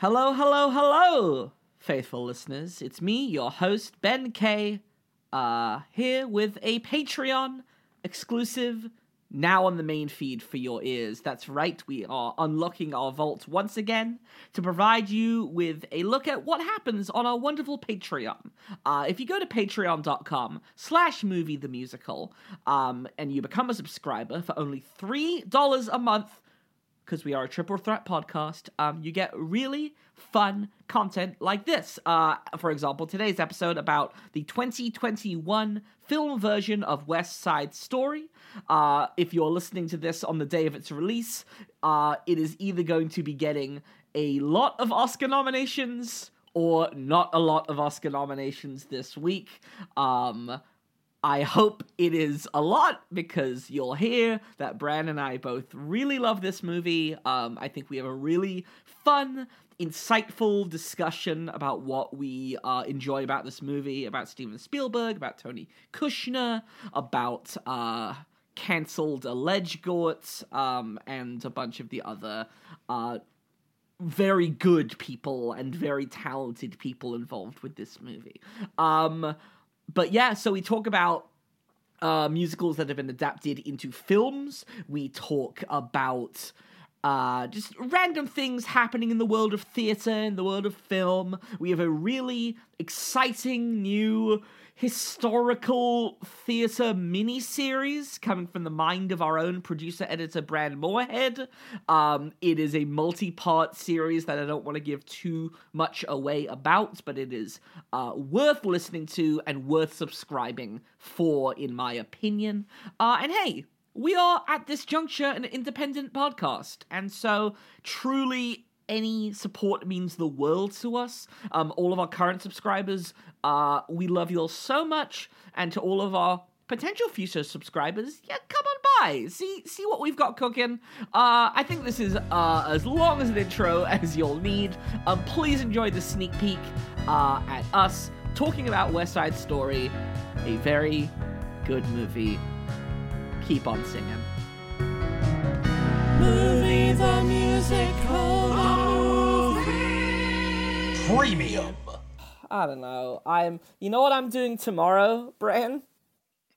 Hello, hello, hello, faithful listeners. It's me, your host, Ben K, uh, here with a Patreon exclusive now on the main feed for your ears. That's right, we are unlocking our vault once again to provide you with a look at what happens on our wonderful Patreon. Uh, if you go to patreon.com slash movie the musical um, and you become a subscriber for only $3 a month, because we are a triple threat podcast, um, you get really fun content like this. Uh, for example, today's episode about the 2021 film version of West Side Story. Uh, if you're listening to this on the day of its release, uh, it is either going to be getting a lot of Oscar nominations or not a lot of Oscar nominations this week. Um, I hope it is a lot because you'll hear that Bran and I both really love this movie. Um, I think we have a really fun, insightful discussion about what we uh, enjoy about this movie, about Steven Spielberg, about Tony Kushner, about uh, cancelled alleged um, and a bunch of the other uh, very good people and very talented people involved with this movie. Um, but yeah, so we talk about uh, musicals that have been adapted into films. We talk about uh, just random things happening in the world of theater, in the world of film. We have a really exciting new historical theater miniseries coming from the mind of our own producer editor Brad Moorhead. Um, it is a multi-part series that I don't want to give too much away about, but it is uh, worth listening to and worth subscribing for, in my opinion. Uh, and hey, we are at this juncture an independent podcast, and so truly any support means the world to us. Um, all of our current subscribers, uh, we love you all so much, and to all of our potential future subscribers, yeah, come on by, see see what we've got cooking. Uh, I think this is uh, as long as an intro as you'll need. Um, please enjoy the sneak peek uh, at us talking about West Side Story, a very good movie. Keep on singing. Musical. Premium. I don't know. I'm. You know what I'm doing tomorrow, Bran?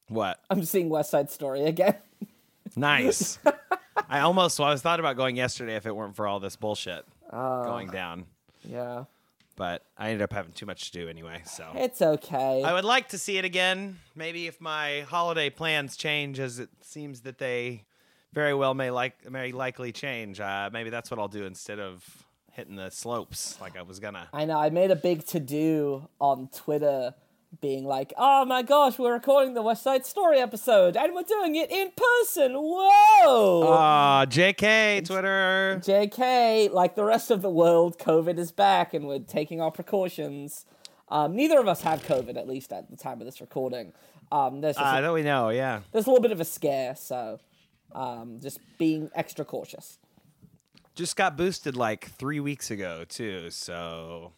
What? I'm seeing West Side Story again. Nice. I almost well, I was thought about going yesterday if it weren't for all this bullshit going down. yeah, But I ended up having too much to do anyway, so it's okay. I would like to see it again. Maybe if my holiday plans change, as it seems that they very well may like may likely change. Uh, maybe that's what I'll do instead of hitting the slopes like I was gonna. I know. I made a big to do on Twitter, being like, "Oh my gosh, we're recording the West Side Story episode, and we're doing it in person." Whoa! Aw, JK, Twitter. JK, like the rest of the world, COVID is back, and we're taking our precautions. Um, neither of us have COVID, at least at the time of this recording. Um, there's just Uh, a, that we know, yeah. there's a little bit of a scare, so um, just being extra cautious. Just got boosted like three weeks ago too, so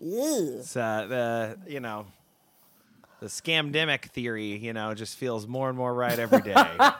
Ew. So uh, the you know the scamdemic theory, you know, just feels more and more right every day. I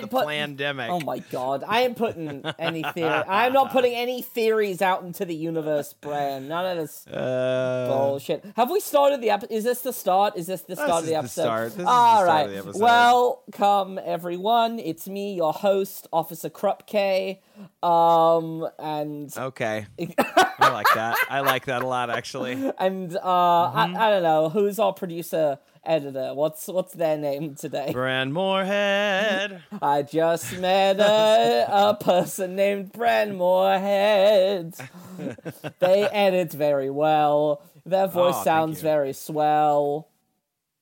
the am put- pandemic. Oh my god! I am putting any theory. I'm not putting any theories out into the universe, Bran. None of this Uh, bullshit. Have we started the episode? Is this the start? Is this the start of is the the episode? start. This is the start right. of the episode. Welcome everyone. It's me, your host, Officer Krupke. Um, and okay, I like that. I like that a lot, actually. and uh, Mm-hmm. I, I don't know who's our producer editor. What's what's their name today? Brand Moorhead. I just met a, a person named Bran Moorhead. they edit very well. Their voice Oh, sounds very swell.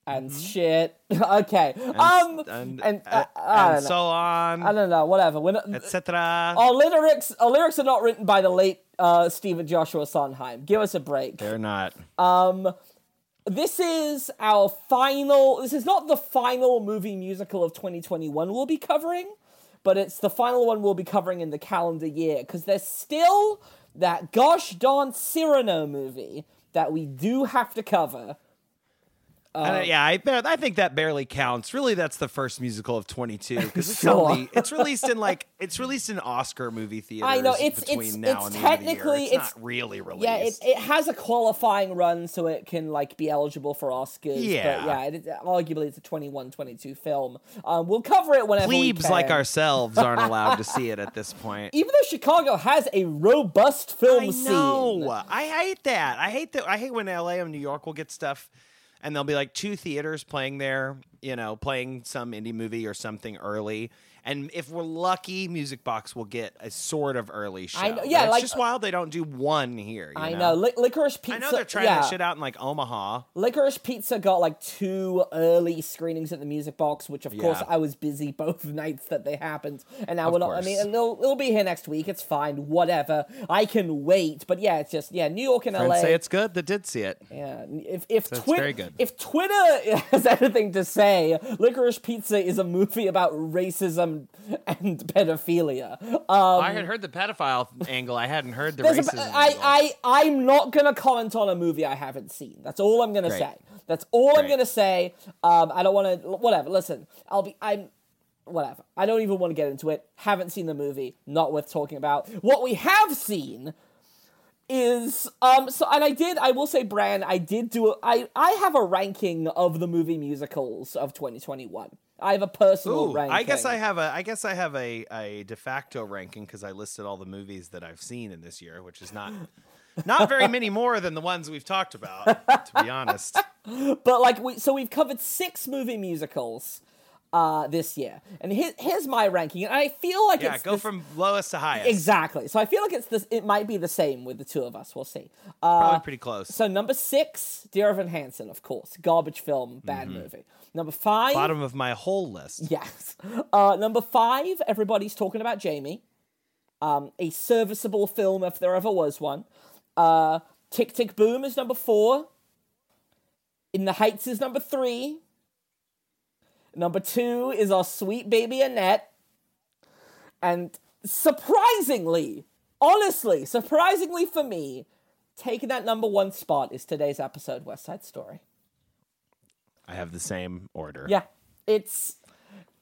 And shit. okay. And, um. and, and, uh, uh, and so on, I don't know. Whatever. We're not, etc. our lyrics. Our lyrics are not written by the late uh, Stephen Joshua Sondheim. Give us a break. They're not. Um. This is our final this is not the final movie musical of 2021 we'll be covering but it's the final one we'll be covering in the calendar year because there's still that gosh darn cyrano movie that we do have to cover I yeah, I, I think that barely counts. Really, that's the first musical of 22 because it's Sure. only it's released in like it's released in Oscar movie theaters. I know, it's- between it's- now it's and the the year. technically- it's, it's- not really released. Yeah, it, it has a qualifying run, so it can like be eligible for Oscars. Yeah. but yeah, it, arguably it's a 21-22 film. Um, we'll cover it whenever we Plebes like ourselves aren't allowed to see it at this point. Even though Chicago has a robust film I scene. I hate that. I hate that. I hate when LA and New York will get stuff, and there'll be like two theaters playing there. You know, playing some indie movie or something early. And if we're lucky, Music Box will get a sort of early show. I know- yeah, it's like- just wild they don't do one here. you I know. Li- Licorice Pizza. I know they're trying yeah. that shit out in like Omaha. Licorice Pizza got like two early screenings at the Music Box, which of course I was busy both nights that they happened, and now Of we're not. I mean, it'll, it'll be here next week. It's fine, whatever. I can wait. But yeah, it's just yeah, New York and Friends LA. say it's good that did see it. yeah, if if So it's very good. if Twitter has anything to say, Licorice Pizza is a movie about racism and pedophilia. Um, I had heard the pedophile angle. I hadn't heard the There's racism. I, angle. I, I'm not gonna comment on a movie I haven't seen. That's all I'm gonna Great. say. That's all I'm gonna say. Um, I don't want to. Whatever. Listen, I'll be. I'm. Whatever. I don't even want to get into it. Haven't seen the movie. Not worth talking about. What we have seen is um so and I did I will say Bran I did do a, I I have a ranking of the movie musicals of 2021. I have a personal Ooh, ranking. I guess I have a I guess I have a, a de facto ranking because I listed all the movies that I've seen in this year, which is not not very many more than the ones we've talked about, to be honest. But like we, so we've covered six movie musicals uh, this year, and here, here's my ranking. And I feel like Yeah, it's go this- from lowest to highest. exactly. So I feel like it's this. It might be the same with the two of us. We'll see. Uh, Probably pretty close. so number six, Dear Evan Hansen, of course, garbage film, bad movie. Number five, Mm-hmm. Bottom of my whole list. Yes. Uh, number five, everybody's talking about Jamie. Um, a serviceable film if there ever was one. Uh, Tick Tick Boom is number four. In the Heights is number three. Number two is our sweet baby Annette. And surprisingly, honestly, surprisingly for me, taking that number one spot is today's episode, West Side Story. I have the same order. Yeah, it's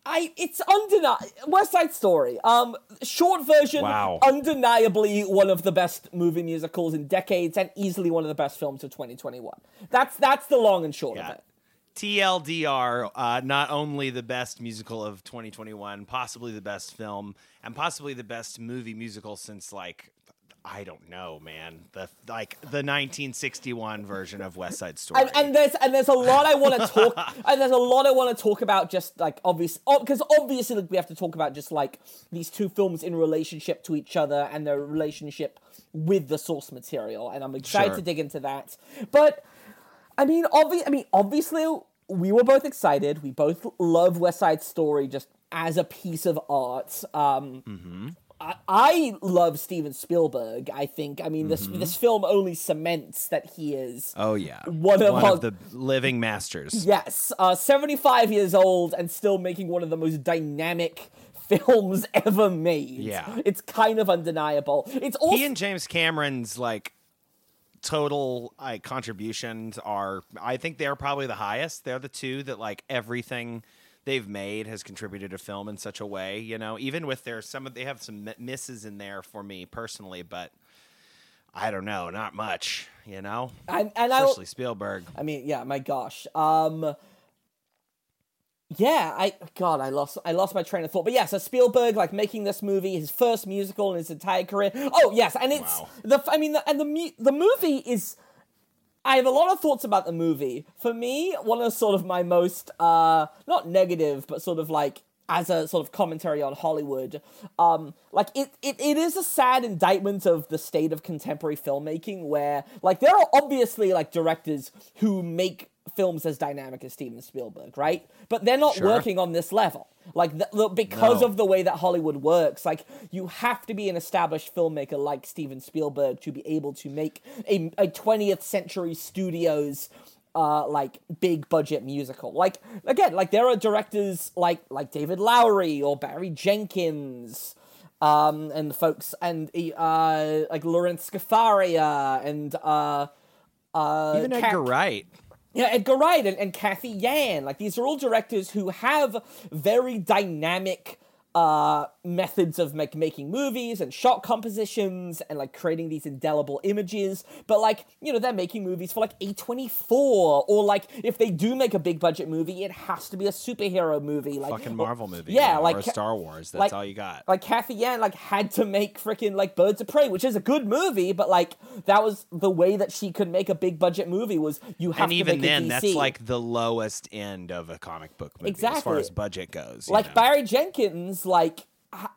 I it's undeniable. West Side Story. Um, short version. Wow. Undeniably one of the best movie musicals in decades, and easily one of the best films of 2021. That's that's the long and short Yeah. of it. TLDR, uh, not only the best musical of 2021, possibly the best film, and possibly the best movie musical since like I don't know, man. The like the 1961 version of West Side Story. And, and there's and there's a lot I want to talk and there's a lot I want to talk about just like obvious because obviously like, we have to talk about just like these two films in relationship to each other and their relationship with the source material and I'm excited Sure. to dig into that. But I mean, obvi- I mean, obviously, we were both excited. We both love West Side Story just as a piece of art. Um, I, I love Steven Spielberg. I think. I mean, this this film only cements that he is. oh yeah, One of our- the living masters. Yes, uh, 75 years old and still making one of the most dynamic films ever made. Yeah. It's kind of undeniable. It's also He and James Cameron's like total like contributions are I think they're probably the highest. They're the two that like everything they've made has contributed to film in such a way, you know, even with their some of they have some misses in there for me personally, but I don't know, not much, you know. and, and I, Especially Spielberg. I mean, yeah, my gosh. Um Yeah, I God, I lost I lost my train of thought. But yeah, so Spielberg like making this movie, his first musical in his entire career. Oh, yes, and it's Wow. the I mean, the, and the mu- the movie is I have a lot of thoughts about the movie. For me, one of sort of my most uh not negative, but sort of like as a sort of commentary on Hollywood, um, like it, it, it is a sad indictment of the state of contemporary filmmaking where like there are obviously like directors who make films as dynamic as Steven Spielberg, right? But they're not Sure. working on this level. Like the, the, because No. of the way that Hollywood works, like you have to be an established filmmaker like Steven Spielberg to be able to make a, a 20th century studios uh like big budget musical. Like again, like there are directors like like David Lowery or Barry Jenkins um and folks and uh like Lorene Scafaria and uh uh Even Edgar Wright. Yeah, Edgar Wright and, and Cathy Yan. Like these are all directors who have very dynamic uh methods of like making movies and shot compositions and like creating these indelible images but like you know they're making movies for like a24 or like if they do make a big budget movie it has to be a superhero movie like Fucking Marvel movie. yeah, know, like or Star Wars. That's like- all you got. like Cathy Yan like had to make freaking like Birds of Prey, which is a good movie, but like that was the way that she could make a big budget movie was you have and to even make then, a DC. that's like the lowest end of a comic book movie exactly. as far as budget goes. like know? Barry Jenkins like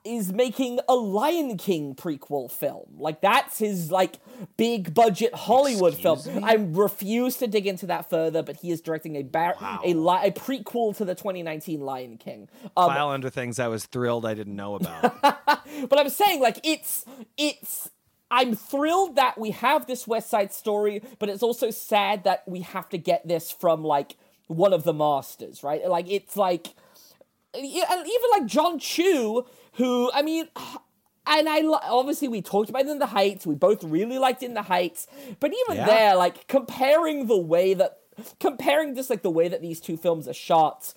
is making a Lion King prequel film. Like that's his like big budget Hollywood Excuse film. I refuse to dig into that further, but he is directing a bar- a, li- a prequel to the 2019 Lion King. Um, file under things I was thrilled I didn't know about. But I'm saying, like, it's it's. I'm thrilled that we have this West Side Story, but it's also sad that we have to get this from like one of the masters, right? Like, it's like, even like Jon Chu, who I mean. And I obviously we talked about In the Heights. We both really liked In the Heights, but even Yeah. there, like comparing the way that comparing just like the way that these two films are shot,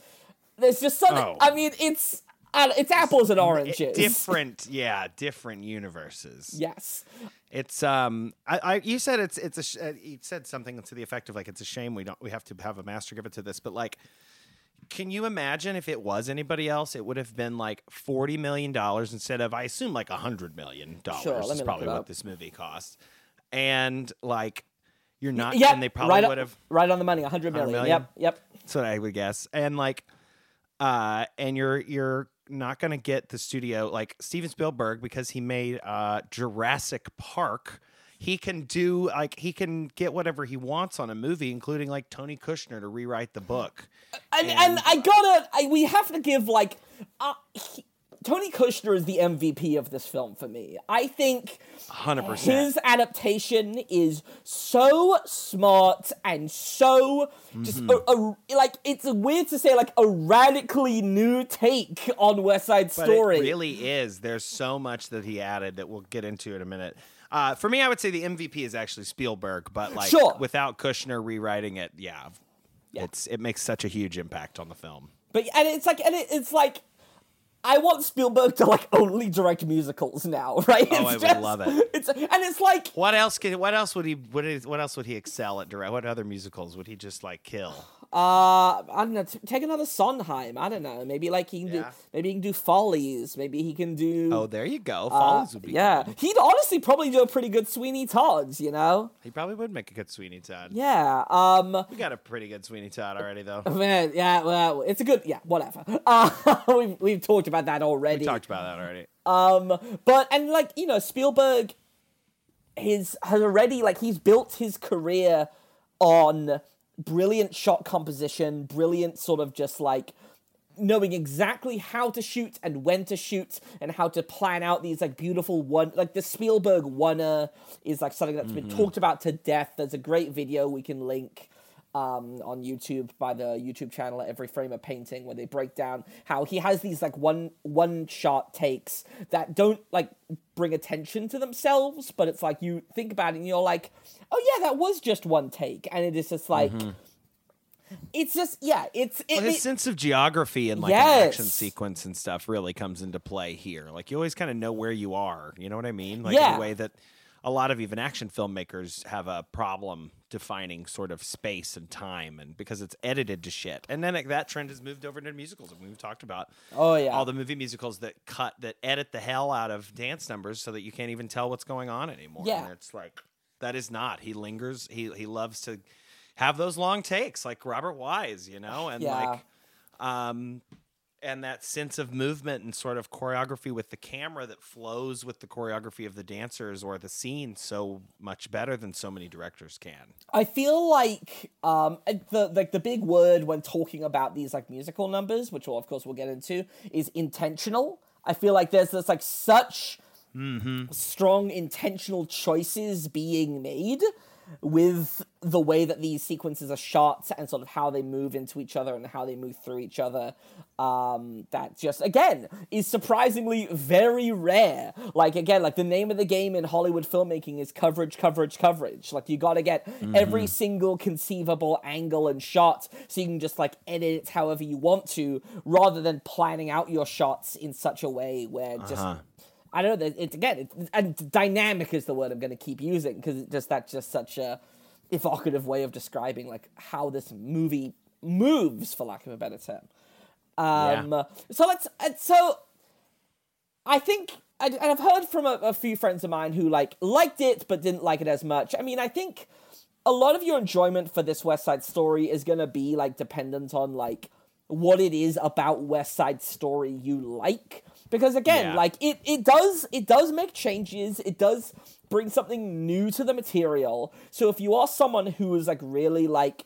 there's just something. Oh. I mean, it's it's apples and oranges. different, yeah, different universes. Yes. It's um, I, I you said it's it's a sh- uh, you said something to the effect of like it's a shame we don't we have to have a master give it to this, but like. Can you imagine if it was anybody else? It would have been like forty million dollars instead of, I assume, like a hundred million dollars. Sure, is probably what this movie cost. And like, you're not, Yep. and they probably right would on, have. right on the money, 100 million. million? Yep, yep. That's what I would guess. And like, uh, and you're you're not gonna get the studio like Steven Spielberg because he made uh Jurassic Park. He can do like he can get whatever he wants on a movie, including like Tony Kushner to rewrite the book. And, and, And- I gotta, I, we have to give like, uh, he, Tony Kushner is the MVP of this film for me. I think Hundred percent. his adaptation is so smart and so just a, a- like it's weird to say like a radically new take on West Side But Story. it really is. There's so much that he added that we'll get into in a minute. Uh, for me, I would say the MVP is actually Spielberg, but like Sure. without Kushner rewriting it, yeah, it's it makes such a huge impact on the film. But and it's like and it, it's like I want Spielberg to like only direct musicals now, right? Oh, It's I would love it. It's and it's like What else could? What else would he? What, is, what else would he excel at? Direct? What other musicals would he just like kill? uh I don't know, t- take another Sondheim. I don't know. Maybe like he can do Yeah. maybe he can do Follies. Maybe he can do Oh, there you go. uh, Follies would be. yeah. good. He'd honestly probably do a pretty good Sweeney Todd. you know? he probably would make a good Sweeney Todd. Yeah. Um We got a pretty good Sweeney Todd already, though. man, yeah, well, it's a good yeah, whatever. Uh we've we've talked about that already. We talked about that already. Um, but and like you know, Spielberg, his has already like he's built his career on brilliant shot composition, brilliant sort of just like knowing exactly how to shoot and when to shoot and how to plan out these like beautiful one like the Spielberg oner is like something that's been talked about to death. There's a great video we can link um, on YouTube by the YouTube channel at Every Frame a Painting, where they break down how he has these like one one shot takes that don't like bring attention to themselves, but it's like you think about it and you're like, oh yeah, that was just one take, and it is just like. It's just yeah, it's it, Well, his it- sense of geography and like an action sequence and stuff really comes into play here. Like you always kind of know where you are. You know what I mean? Like in a way that a lot of even action filmmakers have a problem defining sort of space and time, and because it's edited to shit. And then like, that trend has moved over into musicals, and we've talked about Oh, yeah. all the movie musicals that cut that edit the hell out of dance numbers so that you can't even tell what's going on anymore. Yeah. and it's like that is not. He lingers. He he loves to have those long takes like Robert Wise, you know, and Yeah. like um and that sense of movement and sort of choreography with the camera that flows with the choreography of the dancers or the scene so much better than so many directors can. I feel like um the like the big word when talking about these like musical numbers, which we'll, of course we'll get into, is intentional. I feel like there's this like such strong intentional choices being made with the way that these sequences are shot and sort of how they move into each other and how they move through each other. Um, that just again is surprisingly very rare. Like again, like the name of the game in Hollywood filmmaking is coverage, coverage, coverage. Like you got to get every single conceivable angle and shot, so you can just like edit it however you want to, rather than planning out your shots in such a way where just Uh-huh. I don't know. It's again, it's, and dynamic is the word I'm going to keep using because just that's just such a evocative way of describing like how this movie moves, for lack of a better term. Um, So let's. So I think, and and I've heard from a, a few friends of mine who like liked it but didn't like it as much. I mean, I think a lot of your enjoyment for this West Side Story is going to be like dependent on like what it is about West Side Story you like. Because again, Yeah. like it, it does it does make changes. It does bring something new to the material. So if you are someone who is like really like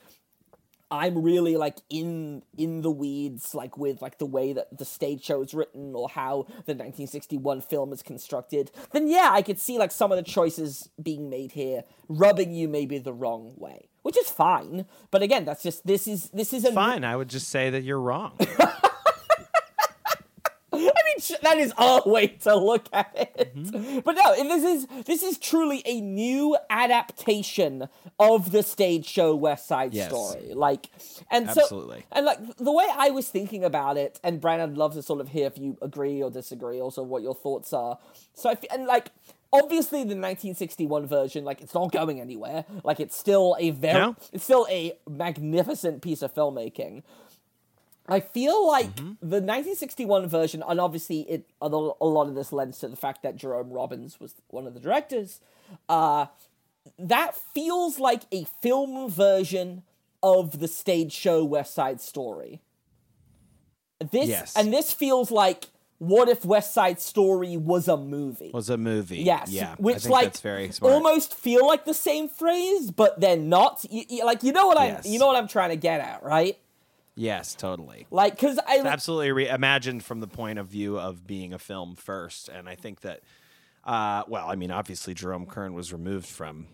I'm really like in in the weeds, like with like the way that the stage show is written or how the 1961 film is constructed, then yeah, I could see like some of the choices being made here rubbing you maybe the wrong way, which is fine. But again, that's just this is this is a Fine, I would just say that you're wrong. I mean, that is our way to look at it. Mm-hmm. But no, this is this is truly a new adaptation of the stage show West Side Yes. Story. Like, and so and like the way I was thinking about it, and Brandon, I'd love to sort of hear if you agree or disagree, also what your thoughts are. So I f- and like. Obviously, the 1961 version, like it's not going anywhere. Like it's still a very, No. it's still a magnificent piece of filmmaking. I feel like Mm-hmm. the 1961 version, and obviously it a lot of this lends to the fact that Jerome Robbins was one of the directors. Uh, that feels like a film version of the stage show West Side Story. This Yes. and this feels like what if West Side Story was a movie? Was a movie. Yes, Yeah. I which like that's very smart. almost feel like the same phrase, but they're not. You, you- like you know what I'm, Yes. you know what I'm trying to get at, right? Yes, totally. Like, cause I absolutely re- imagined from the point of view of being a film first, and I think that, uh, well, I mean, obviously Jerome Kern was removed from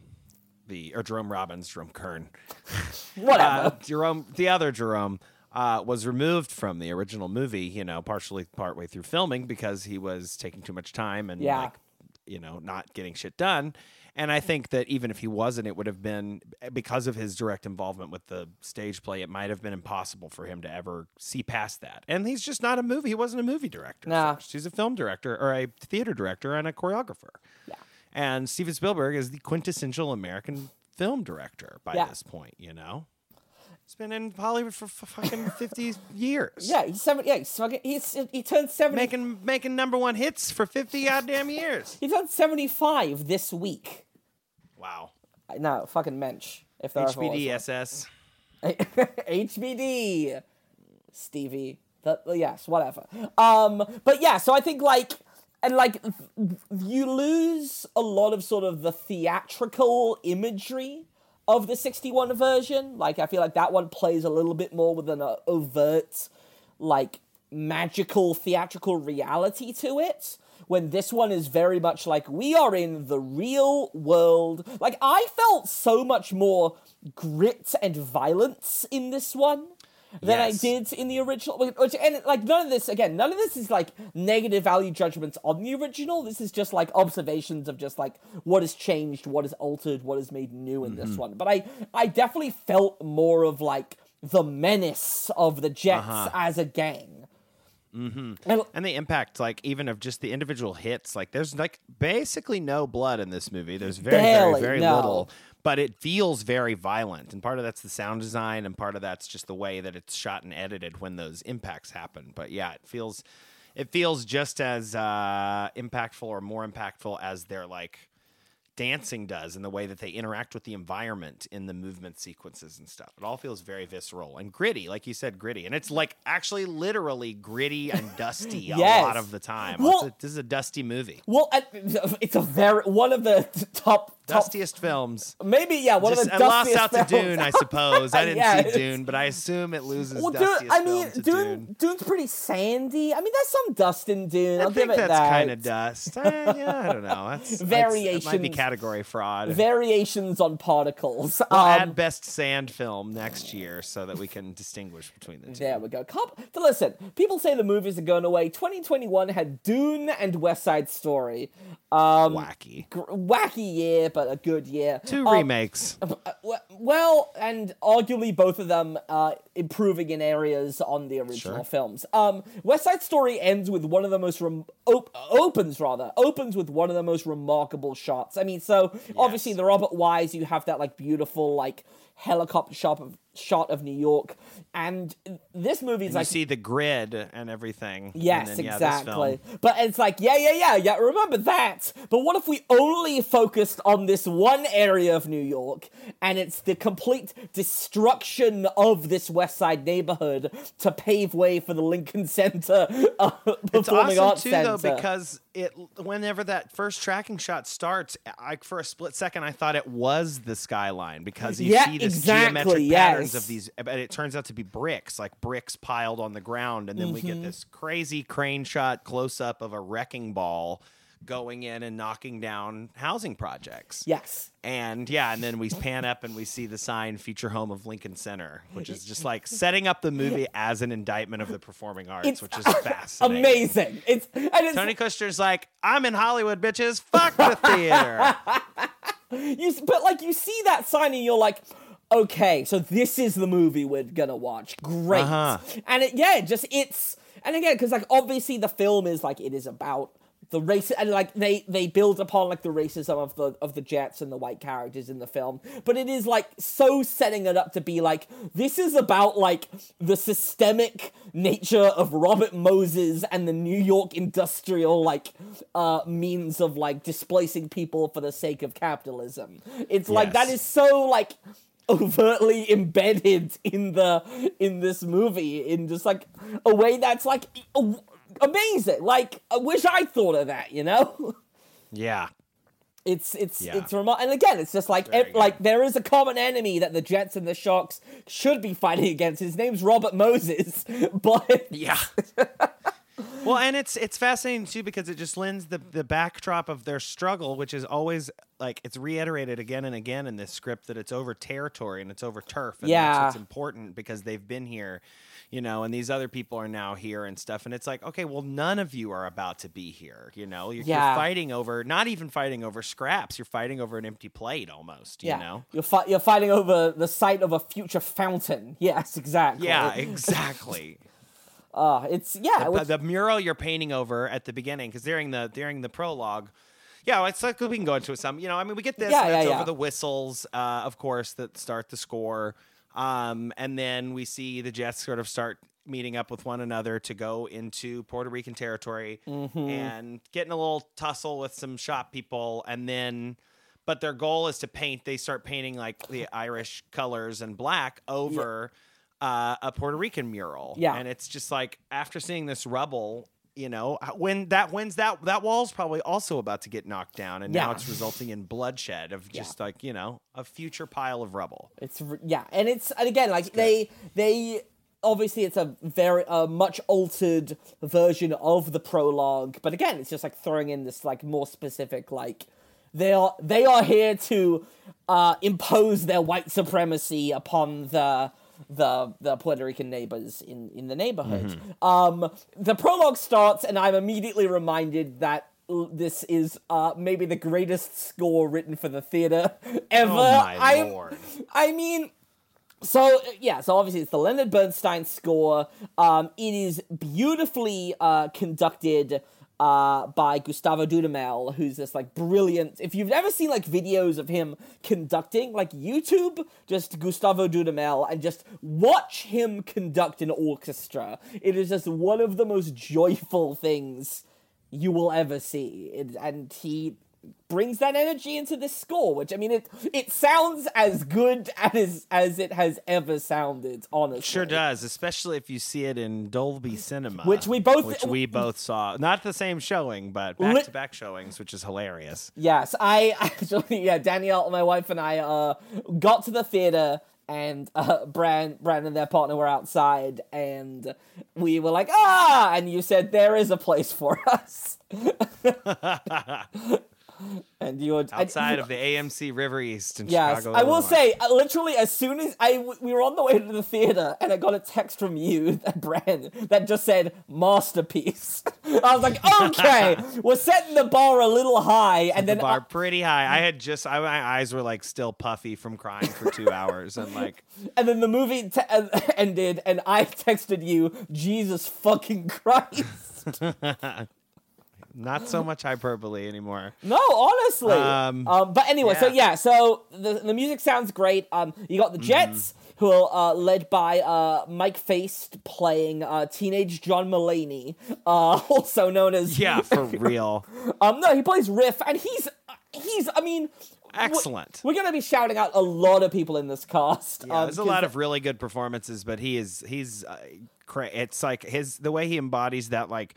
the or Jerome Robbins, Jerome Kern, whatever. uh, Jerome, the other Jerome. Uh, was removed from the original movie, you know, partially partway through filming because he was taking too much time and Yeah. like, you know, not getting shit done. And I think that even if he wasn't, it would have been eh, because of his direct involvement with the stage play. It might have been impossible for him to ever see past that. And he's just not a movie. He wasn't a movie director. No. first. He's a film director or a theater director and a choreographer. Yeah. And Steven Spielberg is the quintessential American film director by Yeah. this point. You know, he's been in Hollywood for f- fucking fifty years. Yeah, he's seven. Yeah, he's fucking. He's he turned seventy. Making making number one hits for fifty goddamn years. he turned seventy-five this week. Wow. No, fucking mensch. If there ever was HBD. SS. HBD, Stevie. The, yes, whatever. Um, but yeah, so I think like, and like, you lose a lot of sort of the theatrical imagery of the 61 version. Like, I feel like that one plays a little bit more with an uh, overt, like, magical theatrical reality to it. When this one is very much like, we are in the real world. Like, I felt so much more grit and violence in this one than I did in the original. Which, and like none of this again, none of this is like negative value judgments on the original. This is just like observations of just like what has changed, what has altered, what is made new in Mm-hmm. this one. But I I definitely felt more of like the menace of the Jets Uh-huh. as a gang. Mm-hmm. And, the impact, like even of just the individual hits, like there's like basically no blood in this movie. There's very, Barely, very, very no. little, but it feels very violent. And part of that's the sound design, and part of that's just the way that it's shot and edited when those impacts happen. But yeah, it feels, it feels just as uh, impactful or more impactful as their like dancing does in the way that they interact with the environment in the movement sequences and stuff. It all feels very visceral and gritty, like you said, gritty. And it's like actually literally gritty and dusty a lot of the time. Well- a- this is a dusty movie. Well, it's a very one of the top top Dustiest films. maybe yeah one Just, of the and lost dustiest out to. Dune, I suppose. I didn't Yeah, see Dune, but I assume it loses Well, Dune, I mean, Dune, Dune. Dune's pretty sandy. I mean, there's some dust in Dune. I I'll think give it that's that. kind of dust. Eh, yeah, I don't know. That's, that's- It might be Variations. category fraud. Variations on particles. We'll Um, add best sand film next year so that we can distinguish between the two. There we go. Cop- so listen, people say the movies are going away. 2021 had Dune and West Side Story. Um, Wacky. gr- wacky year, but a good year. Two Um, remakes. uh, well, and arguably both of them uh, improving in areas on the original Sure. films. Um, West Side Story ends with one of the most rem- op- opens rather opens with one of the most remarkable shots. I mean, so obviously the Robert Wise, you have that like beautiful like helicopter shot of shot of New York, and this movie is you like see the grid and everything. and Yes, then, yeah, exactly. film. But it's like, yeah, yeah, yeah, yeah, remember that. But what if we only focused on this one area of New York and it's the complete destruction of this West Side neighborhood to pave way for the Lincoln Center uh, It's Performing awesome Arts too, Center? though, because it whenever that first tracking shot starts, I for a split second I thought it was the skyline because you Yeah, see this exactly, geometric patterns of these, but it turns out to be bricks, like bricks piled on the ground, and then we Mm-hmm. get this crazy crane shot close up of a wrecking ball going in and knocking down housing projects. yes. And yeah, and then we pan up and we see the sign "Future Home of Lincoln Center," which is just like setting up the movie as an indictment of the performing arts, It's which is fascinating. Amazing. It's and it's Tony Kushner's like, "I'm in Hollywood, bitches. Fuck the theater." you but like you see that sign and you're like okay so this is the movie we're gonna watch. Great. Uh-huh. and it yeah just it's and again because like obviously the film is like it is about the race and like they they build upon like the racism of the of the jets and the white characters in the film. But it is like so setting it up to be like this is about like the systemic nature of robert moses and the new york industrial like uh means of like displacing people for the sake of capitalism. It's like that is so like overtly embedded in the in this movie in just like a way that's like amazing. Like i wish i thought of that you know? Yeah, it's it's Yeah. it's remar- and again it's just like ev- like there is a common enemy that the jets and the sharks should be fighting against. His name's robert moses but yeah. well, and it's it's fascinating too because it just lends the the backdrop of their struggle, which is always like it's reiterated again and again in this script that it's over territory and it's over turf, and Yeah. that's what's important because they've been here. You know, and these other people are now here and stuff. And it's like, okay, well, none of you are about to be here. You know, you're, Yeah. you're fighting over, not even fighting over scraps. You're fighting over an empty plate almost, you yeah know? you're, fi- you're fighting over the site of a future fountain yes exactly Yeah, exactly. Uh, it's yeah the, was- the mural you're painting over at the beginning because during the during the prologue yeah it's like we can go into some you know i mean we get this Yeah, it's yeah, over yeah. the whistles uh, of course that start the score um, and then we see the jets sort of start meeting up with one another to go into puerto rican territory Mm-hmm. and getting a little tussle with some shop people and then but their goal is to paint they start painting like the irish colors and black over uh, a puerto rican mural. Yeah. and it's just like after seeing this rubble you know when that when's that that wall's probably also about to get knocked down and now it's resulting in bloodshed of just like you know a future pile of rubble. It's yeah, and it's and again like they they obviously it's a very a much altered version of the prologue, but again it's just like throwing in this like more specific like they are they are here to uh, impose their white supremacy upon the the the Puerto Rican neighbors in in the neighborhood. Um, the prologue starts, and I'm immediately reminded that. This is uh, maybe the greatest score written for the theater ever. oh my I'm- lord I mean, so yeah, so obviously it's the Leonard Bernstein score. Um, it is beautifully uh, conducted uh, by Gustavo Dudamel, who's this like brilliant. If you've ever seen like videos of him conducting, like YouTube, just Gustavo Dudamel, and just watch him conduct an orchestra. It is just one of the most joyful things you will ever see. It, and he brings that energy into this score, which I mean it it sounds as good as as it has ever sounded, honestly. Sure does, especially if you see it in Dolby Cinema, Which we both- which we both saw. Not the same showing, but back to back showings, which is hilarious. Yes, I actually, yeah, Danielle, my wife, and I uh, got to the theater, and uh, Brand, Brand and their partner were outside, and we were like, ah, and you said there is a place for us. and you were Outside of the AMC River East in Yes, Chicago. I will Illinois. say, uh, literally, as soon as I we were on the way to the theater, and I got a text from you, that brand, that just said masterpiece. I was like, okay, we're setting the bar a little high, and then the bar pretty high. I had just I, my eyes were like still puffy from crying for two hours, and like And then the movie te- uh, ended, and I texted you, Jesus fucking Christ. Not so much hyperbole anymore. no, honestly. Um, Um, but anyway, so yeah. yeah, so the, the music sounds great. Um, you got the Jets, who are uh, led by uh, Mike Faist playing uh, teenage John Mulaney, uh, also known as. Yeah, for real. Um, no, he plays Riff, and he's. He's, I mean. Excellent. We're gonna be shouting out a lot of people in this cast. Yeah, um, there's a lot of really good performances, but he is he's uh, cra- it's like his the way he embodies that like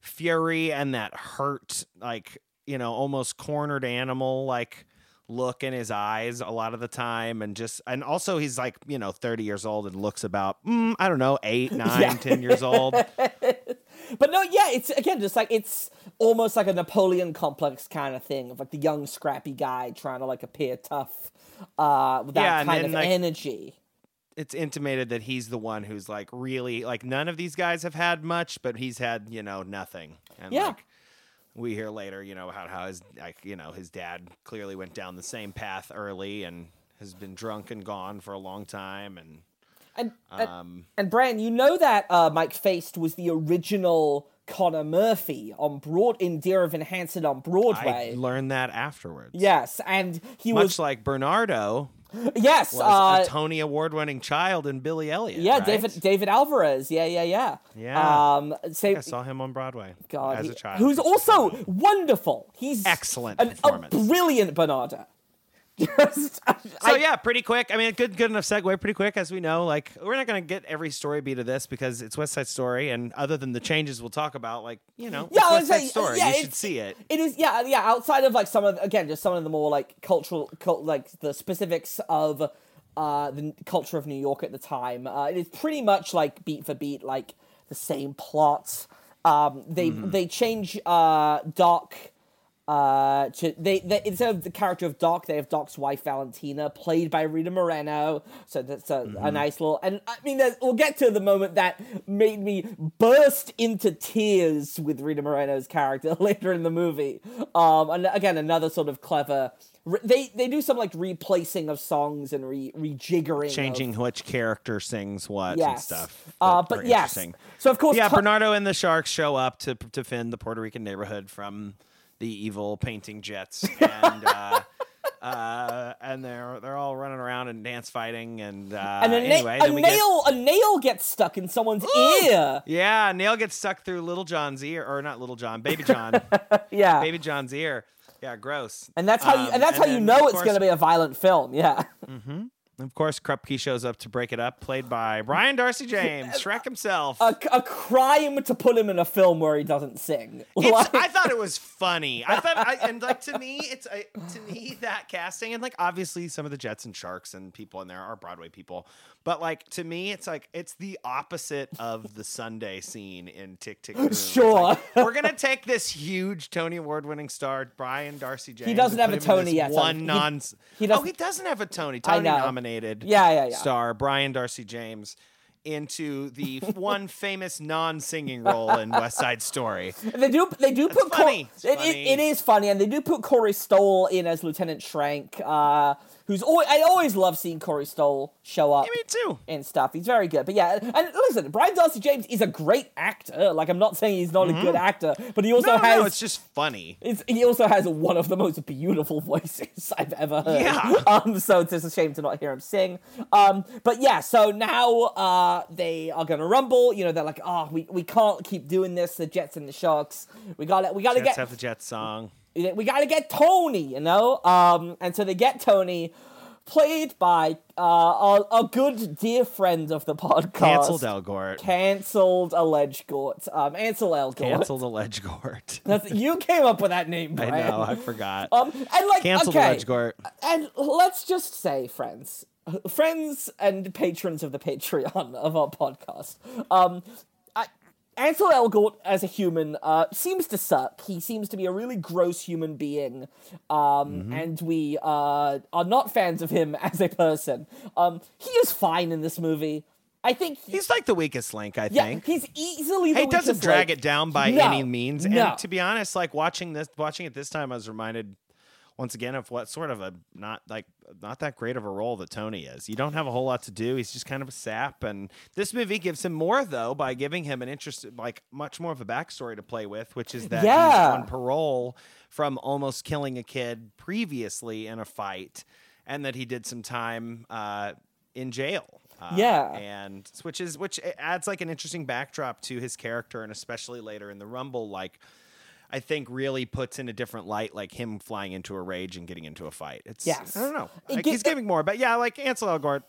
fury and that hurt like you know almost cornered animal like look in his eyes a lot of the time and just and also he's like you know 30 years old and looks about mm, i don't know eight nine ten years old But no, yeah, it's again just like it's almost like a Napoleon complex kind of thing of like the young scrappy guy trying to like appear tough uh with that Yeah, kind of like- energy. It's intimated that he's the one who's like really like none of these guys have had much, but he's had you know nothing. And Yeah. like we hear later, you know how how his like you know his dad clearly went down the same path early and has been drunk and gone for a long time and And and, um and Bran, you know that uh Mike Faist was the original Connor Murphy on Broad in Dear Evan Hansen on Broadway. I learned that afterwards. yes, and he Much was much like Bernardo yes, uh, a Tony Award winning child in Billy Elliot. yeah, right? David David Alvarez. Yeah, yeah, yeah. Yeah. Um, say, I saw him on Broadway God, as he- a child. who's also wonderful. He's Excellent an, a brilliant Bernardo. Just, I, So yeah, pretty quick. I mean, good good enough segue. Pretty quick, as we know. Like we're not gonna get every story beat of this because it's West Side Story, and other than the changes we'll talk about, like you know, Yeah, it's West Side saying, Story. yeah, you should see it. It is, yeah, yeah. Outside of like some of, again, just some of the more like cultural, cult, like the specifics of uh the culture of New York at the time. Uh, it is pretty much like beat for beat, like the same plots. Um, they Mm-hmm. they change uh Doc. Uh, to they, they instead of the character of Doc, they have Doc's wife Valentina, played by Rita Moreno. So that's a, Mm-hmm. a nice little. And I mean, we'll get to the moment that made me burst into tears with Rita Moreno's character later in the movie. Um, and again, another sort of clever. They they do some like replacing of songs and re rejiggering, of- Changing which character sings what and stuff. Uh, but yes. So of course, yeah, Bernardo and the Sharks show up to to defend the Puerto Rican neighborhood from the evil painting jets, and uh, uh, and they're they're all running around and dance fighting, and uh, and a, na- anyway, a we get- nail a nail gets stuck in someone's ear. Yeah, a nail gets stuck through Little John's ear, or not Little John, Baby John, Yeah, Baby John's ear. Yeah, gross. and that's how you Um, and that's how you know it's course- going to be a violent film. Yeah. Of course, Krupke shows up to break it up, played by Brian Darcy James, Shrek himself. a, a crime to put him in a film where he doesn't sing. Like- I thought it was funny. I thought, I, and like to me, it's I to me that casting, and like obviously some of the Jets and Sharks and people in there are Broadway people, but like to me, it's like it's the opposite of the Sunday scene in Tick Tick Boom. Sure. like, we're gonna take this huge Tony Award-winning star Brian Darcy James. He doesn't have a Tony yet, One he- non. he oh, doesn't- he doesn't have a Tony. Tony nominated. Yeah, yeah, yeah. Star Brian Darcy James. Into the one famous non-singing role in West Side Story. They do. They do put. Cor- funny. It's it- it- funny. it is funny, and they do put Corey Stoll in as Lieutenant Schrank, uh, who's always. I always love seeing Corey Stoll show up. Me too. and stuff. He's very good. But yeah, and listen, Brian Darcy James is a great actor. Like I'm not saying he's not a good actor, but he also Mm-hmm. No, has no, it's just funny. it's, he also has one of the most beautiful voices I've ever heard. Yeah. Um, so it's just a shame to not hear him sing. Um, but yeah, so now uh, they are gonna rumble. You know, they're like, oh, we, we can't keep doing this. The Jets and the Sharks. We got to We got to get. have the Jets song. We got to get Tony, you know. Um, and so they get Tony, played by uh, a, a good dear friend of the podcast, Cancelled Elgort. cancelled alleged Gort, um, Ansel Elgort. Cancelled Elgort. That's, you came up with that name, by. I know. I forgot. Um, and like, Cancelled okay, Elgort. and let's just say, friends, friends and patrons of the Patreon of our podcast, um, Ansel Elgort as a human uh, seems to suck. He seems to be a really gross human being, um, Mm-hmm. and we uh, are not fans of him as a person. Um, he is fine in this movie. I think he- He's like the weakest link, I yeah, think. he's easily the He doesn't drag link. it down by No, any means. no. And to be honest, like watching this, watching it this time, I was reminded once again of what sort of a not like not that great of a role that Tony is. You don't have a whole lot to do. He's just kind of a sap. And this movie gives him more though by giving him an interest, like much more of a backstory to play with, which is that Yeah. he's on parole from almost killing a kid previously in a fight, and that he did some time uh, in jail. Uh, Yeah. and which is which adds like an interesting backdrop to his character, and especially later in the Rumble, like I think really puts in a different light, like him flying into a rage and getting into a fight. It's Yes. I don't know. Like, he's giving more, but yeah, like Ansel Elgort,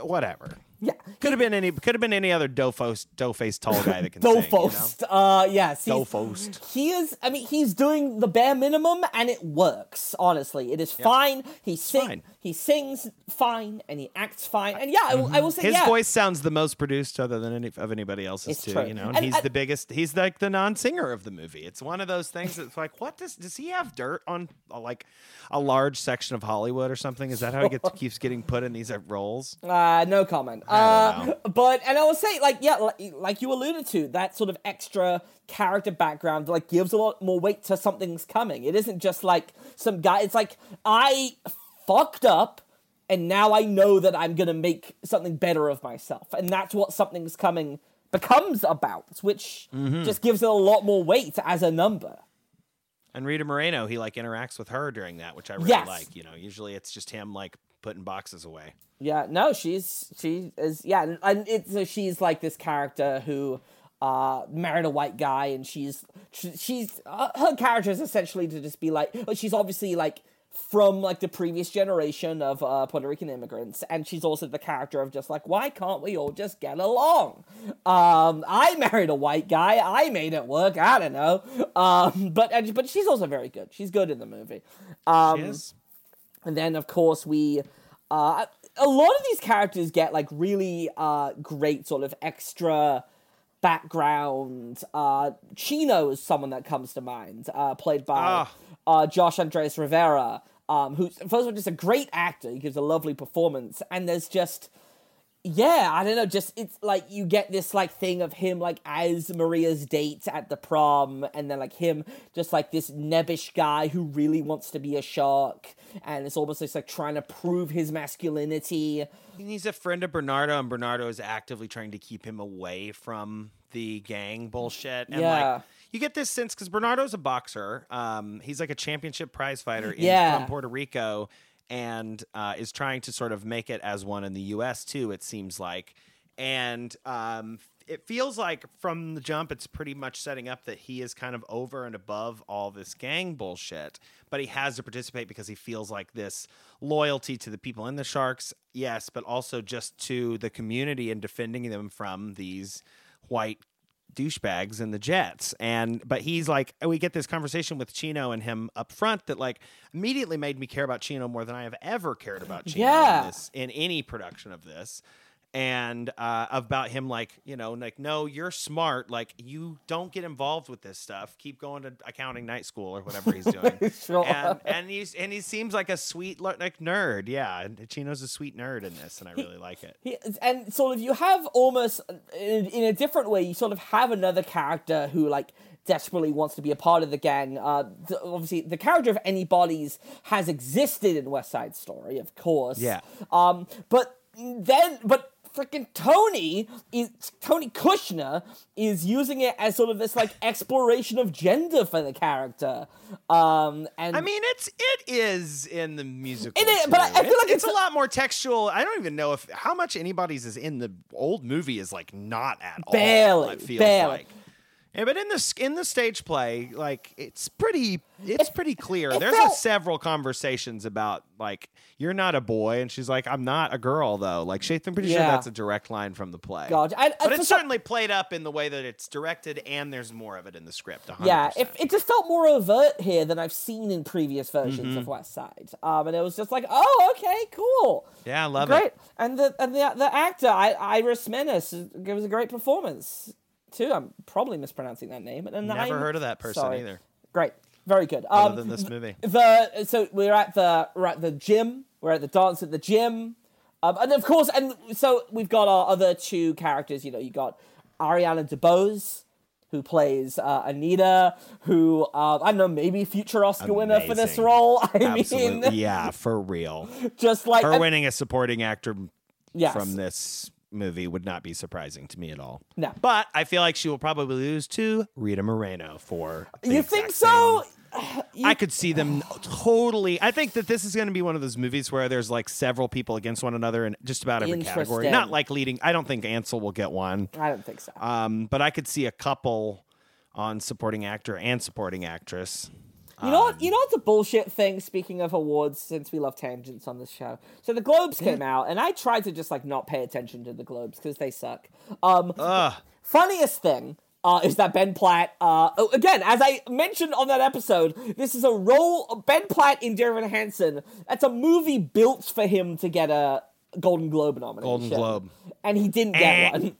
whatever. Yeah, Could have been any. Could have been any other doe-faced, doe-faced tall guy that can sing. You know? Uh, yes, Dofost. He is. I mean, he's doing the bare minimum, and it works. Honestly, it is fine. He sing, fine. He sings fine, and he acts fine. And yeah, I will- I, will say, His yeah, voice sounds the most produced, other than any of anybody else's It's too. true. You know, and, And- he's the biggest. He's like the non-singer of the movie. It's one of those things that's like, what does does he have dirt on uh, like a large section of Hollywood or something? Is that how he gets keeps getting put in these uh, roles? Uh, no comment. Uh, but and I will say, like, yeah, like, like you alluded to, that sort of extra character background like gives a lot more weight to something's coming. It isn't just like some guy. It's like I fucked up, and now I know that I'm gonna make something better of myself, and that's what something's coming becomes about, which Mm-hmm. just gives it a lot more weight as a number. And Rita Moreno, he like interacts with her during that, which I really Yes. like. You know, usually it's just him like putting boxes away. Yeah, no, she's she is yeah, and, it's so she's like this character who uh married a white guy, and she's she, she's uh, her character is essentially to just be like she's obviously like from like the previous generation of uh, Puerto Rican immigrants, and she's also the character of just like why can't we all just get along? Um, I married a white guy, I made it work. I don't know, um, but and, but she's also very good. She's good in the movie. Um, She is. And then, of course, we. Uh, a lot of these characters get like really uh, great sort of extra background. Uh, Chino is someone that comes to mind, uh, played by Ah. uh, Josh Andres Rivera, um, who's first of all just a great actor. He gives a lovely performance, and there's just yeah, I don't know, just it's like you get this like thing of him like as Maria's date at the prom, and then like him just like this nebbish guy who really wants to be a shark, and it's almost just like trying to prove his masculinity. He's a friend of Bernardo, and Bernardo is actively trying to keep him away from the gang bullshit. And Yeah. like you get this sense because Bernardo's a boxer. Um, he's like a championship prize fighter in, Yeah. from Puerto Rico and uh, is trying to sort of make it as one in the US too, it seems like. And um, it feels like from the jump, it's pretty much setting up that he is kind of over and above all this gang bullshit, but he has to participate because he feels like this loyalty to the people in the Sharks, yes, but also just to the community and defending them from these white douchebags in the Jets. And but he's like, we get this conversation with Chino and him up front that like immediately made me care about Chino more than I have ever cared about Chino Yeah. in this in any production of this. And uh, about him, like you know, like no, you're smart. Like you don't get involved with this stuff. Keep going to accounting night school or whatever he's doing. Sure. And and he's and he seems like a sweet like nerd. Yeah, and Chino's a sweet nerd in this, and I really like it. He, and sort of you have almost in, in a different way you sort of have another character who like desperately wants to be a part of the gang uh obviously the character of anybody's has existed in west side story of course Yeah. um but then but freaking tony is tony kushner is using it as sort of this like exploration of gender for the character um and I mean, it's it is in the musical. It is, but I- I feel like it's, it's a a- lot more textual. I don't even know if how much anybody's is in the old movie is like not at all. Barely, barely. like Yeah, but in the in the stage play, like it's pretty it's pretty clear. it There's felt- a several conversations about like you're not a boy, and she's like, I'm not a girl though. Like she, I'm pretty sure that's a direct line from the play. God, I, I, But it's some- certainly played up in the way that it's directed, and there's more of it in the script. 100%. Yeah, it, it just felt more overt here than I've seen in previous versions Mm-hmm. of West Side. Um, and it was just like, oh, okay, cool. yeah, I love great. it. And the and the the actor, I, Iris Menas, gives a great performance too. I'm probably mispronouncing that name. And Never heard of that person sorry. either. Great, very good. Other Um, than this movie. the so we're at the we're at the gym. We're at the dance at the gym, um, and of course, and so we've got our other two characters. You know, you got Ariana DeBose, who plays uh, Anita, who uh, I don't know, maybe future Oscar winner for this role. I Absolutely, mean, yeah, for real. just like Her and- winning a supporting actor yes, from this movie would not be surprising to me at all. No. But I feel like she will probably lose to Rita Moreno for. You think so? same- I could see them totally. I think that this is going to be one of those movies where there's like several people against one another in just about every category. Not like leading. I don't think Ansel will get one. I don't think so. Um, but I could see a couple on supporting actor and supporting actress. You know um, what? You know what's a bullshit thing? Speaking of awards, since we love tangents on this show, so the Globes came out, and I tried to just like not pay attention to the Globes because they suck. Um, Ugh. funniest thing uh, is that Ben Platt, uh, oh, again, as I mentioned on that episode, this is a role. Ben Platt in Dear Evan Hansen. That's a movie built for him to get a Golden Globe nomination. Golden Globe. and he didn't get one.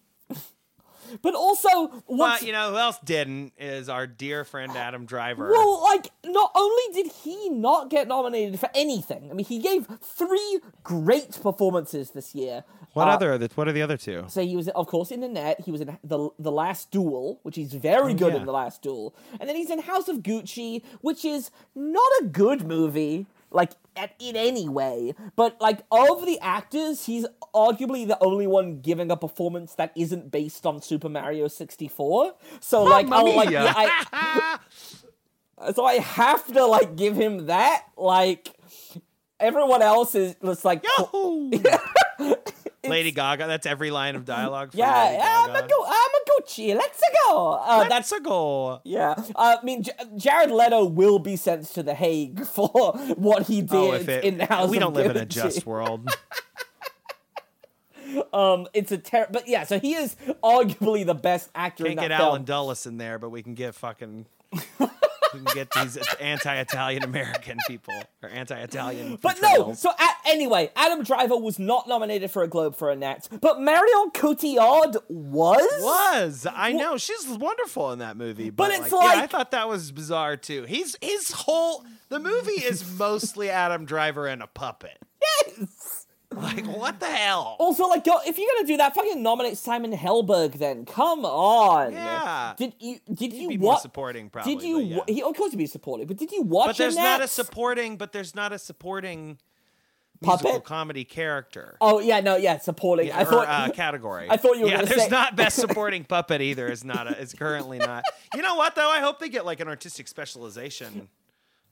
But also, But what's you know who else didn't is our dear friend Adam Driver. Well, like, not only did he not get nominated for anything, I mean, he gave three great performances this year. what Uh, other? What are the other two? So he was, of course, in the net. He was in the the Last Duel, which he's very good Oh, yeah. in the Last Duel, and then he's in House of Gucci, which is not a good movie, like at, in any way. But like of the actors, he's arguably the only one giving a performance that isn't based on Super Mario sixty four. So like, I'll like, yeah, I, so I have to like give him that. Like everyone else is just like, Yahoo! Lady Gaga. That's every line of dialogue. Yeah, I'm a go, I'm a Gucci. Let's go. Uh, that's That's a goal. yeah. Uh, I mean, J- Jared Leto will be sent to the Hague for what he did Oh, it, in the House we don't live in a just world. Um, it's a ter- but yeah. So he is arguably the best actor Can't get film. Alan Dulles in there, but we can get fucking. we can get these anti-Italian American people or anti-Italian. But no, so anyway, Adam Driver was not nominated for a Globe for Annette, but Marion Cotillard was. was I know she's wonderful in that movie, but, But it's like, yeah, I thought that was bizarre too. He's his whole the movie is mostly Adam Driver and a puppet. Yes. Like what the hell? Also, like, go, if you're gonna do that, fucking nominate Simon Helberg. Then come on. Yeah. Did you? Did He'd you be more watch? supporting, probably. Did you? yeah. wa- He, of course, he'd be supporting. But did you watch? But there's not a supporting. But there's not a supporting Puppet? musical comedy character. Oh yeah, no, yeah, supporting. Yeah, I or, thought. uh, category. I thought you were Yeah, there's say- not best supporting puppet either. Is not. A, is currently not. You know what though? I hope they get like an artistic specialization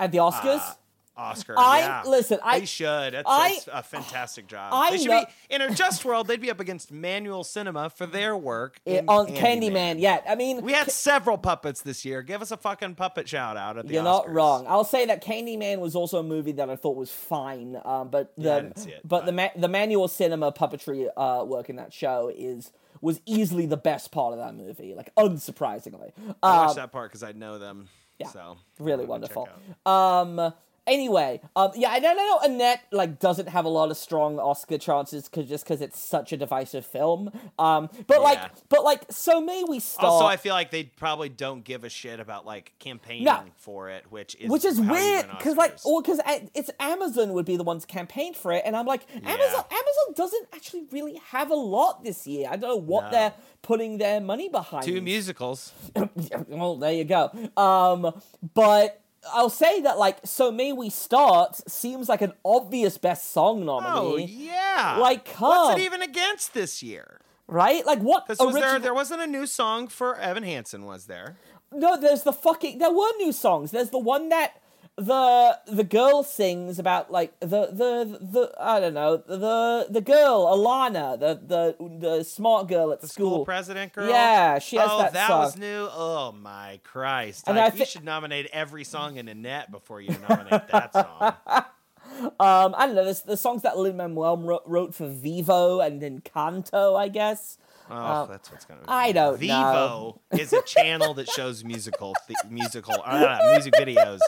at the Oscars. uh, Oscar. I- yeah. listen, I- They should. That's, I- that's a fantastic job. I they should be in a just world. They'd be up against Manual Cinema for their work Eh, in on Candyman. Candyman, yeah. I mean, We had several puppets this year. Give us a fucking puppet shout out at the you're Oscars. not wrong. I'll say that Candyman was also a movie that I thought was fine, um, but the Yeah, I it, but, the ma- the manual cinema puppetry uh, work in that show is was easily the best part of that movie, like unsurprisingly. I Um, watched that part because I know them. yeah, so really I'm gonna check wonderful. Um. Anyway, um, yeah, I don't know. Annette like doesn't have a lot of strong Oscar chances cause, just because it's such a divisive film. Um, but like, but like, so may we start? Also, I feel like they probably don't give a shit about like campaigning No. for it, which is which is weird because like or because it's amazon would be the ones campaigned for it and i'm like amazon amazon doesn't actually really have a lot this year i don't know what No. they're putting their money behind two musicals. well there you go um but i'll say that like so may we start seems like an obvious best song nominee. Oh yeah, Like, what's it even against this year? right like what was there original- there wasn't a new song for Evan Hansen, was there? no there's the fucking there were new songs there's the one that the the girl sings about like the the the I don't know the the girl Alana the the the smart girl at The school. school president girl. Yeah, she has oh, that that song. was new. Oh my Christ! And Like, I you should nominate every song in Annette before you nominate that song. Um, I don't know. There's the songs that Lin Manuel wrote, wrote for Vivo and Encanto, I guess. Oh, that's what's gonna. I don't Vivo know. is a channel that shows musical, th- musical, uh, music videos.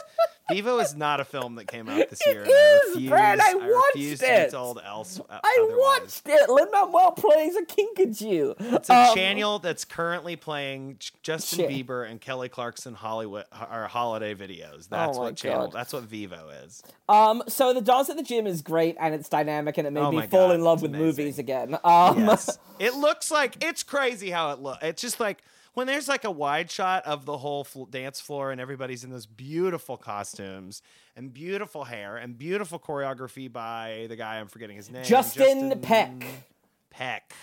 Vivo is not a film that came out this year. and I refuse, Brad, I refuse watched it. told else. uh, I otherwise. watched it. Lin Manuel plays a Kinkajou. It's a Um, channel that's currently playing Justin. Bieber and Kelly Clarkson Hollywood or holiday videos. That's Oh what channel. God. That's what Vivo is. Um, so the dance at the gym is great and it's dynamic and it made Oh me fall God, in love with amazing. movies again. Um, Yes. it looks like it's crazy how it looks. It's just like when there's like a wide shot of the whole fl- dance floor and everybody's in those beautiful costumes and beautiful hair and beautiful choreography by the guy I'm forgetting his name. Justin Peck. Peck.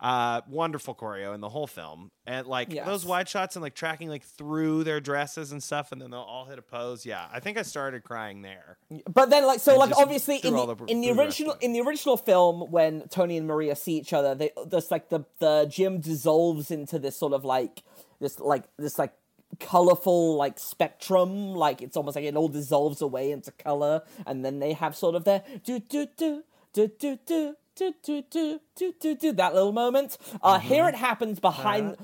Uh, wonderful choreo in the whole film, and like Yes. those wide shots and like tracking like through their dresses and stuff, and then they'll all hit a pose. Yeah, I think I started crying there. But then, like, so, And like, obviously, in the, the- in the original in the original film, when Tony and Maria see each other, they there's like the the gym dissolves into this sort of like this like this like colorful like spectrum like it's almost like it all dissolves away into color and then they have sort of their do do do do do do do do do do do do that little moment uh Mm-hmm. here it happens behind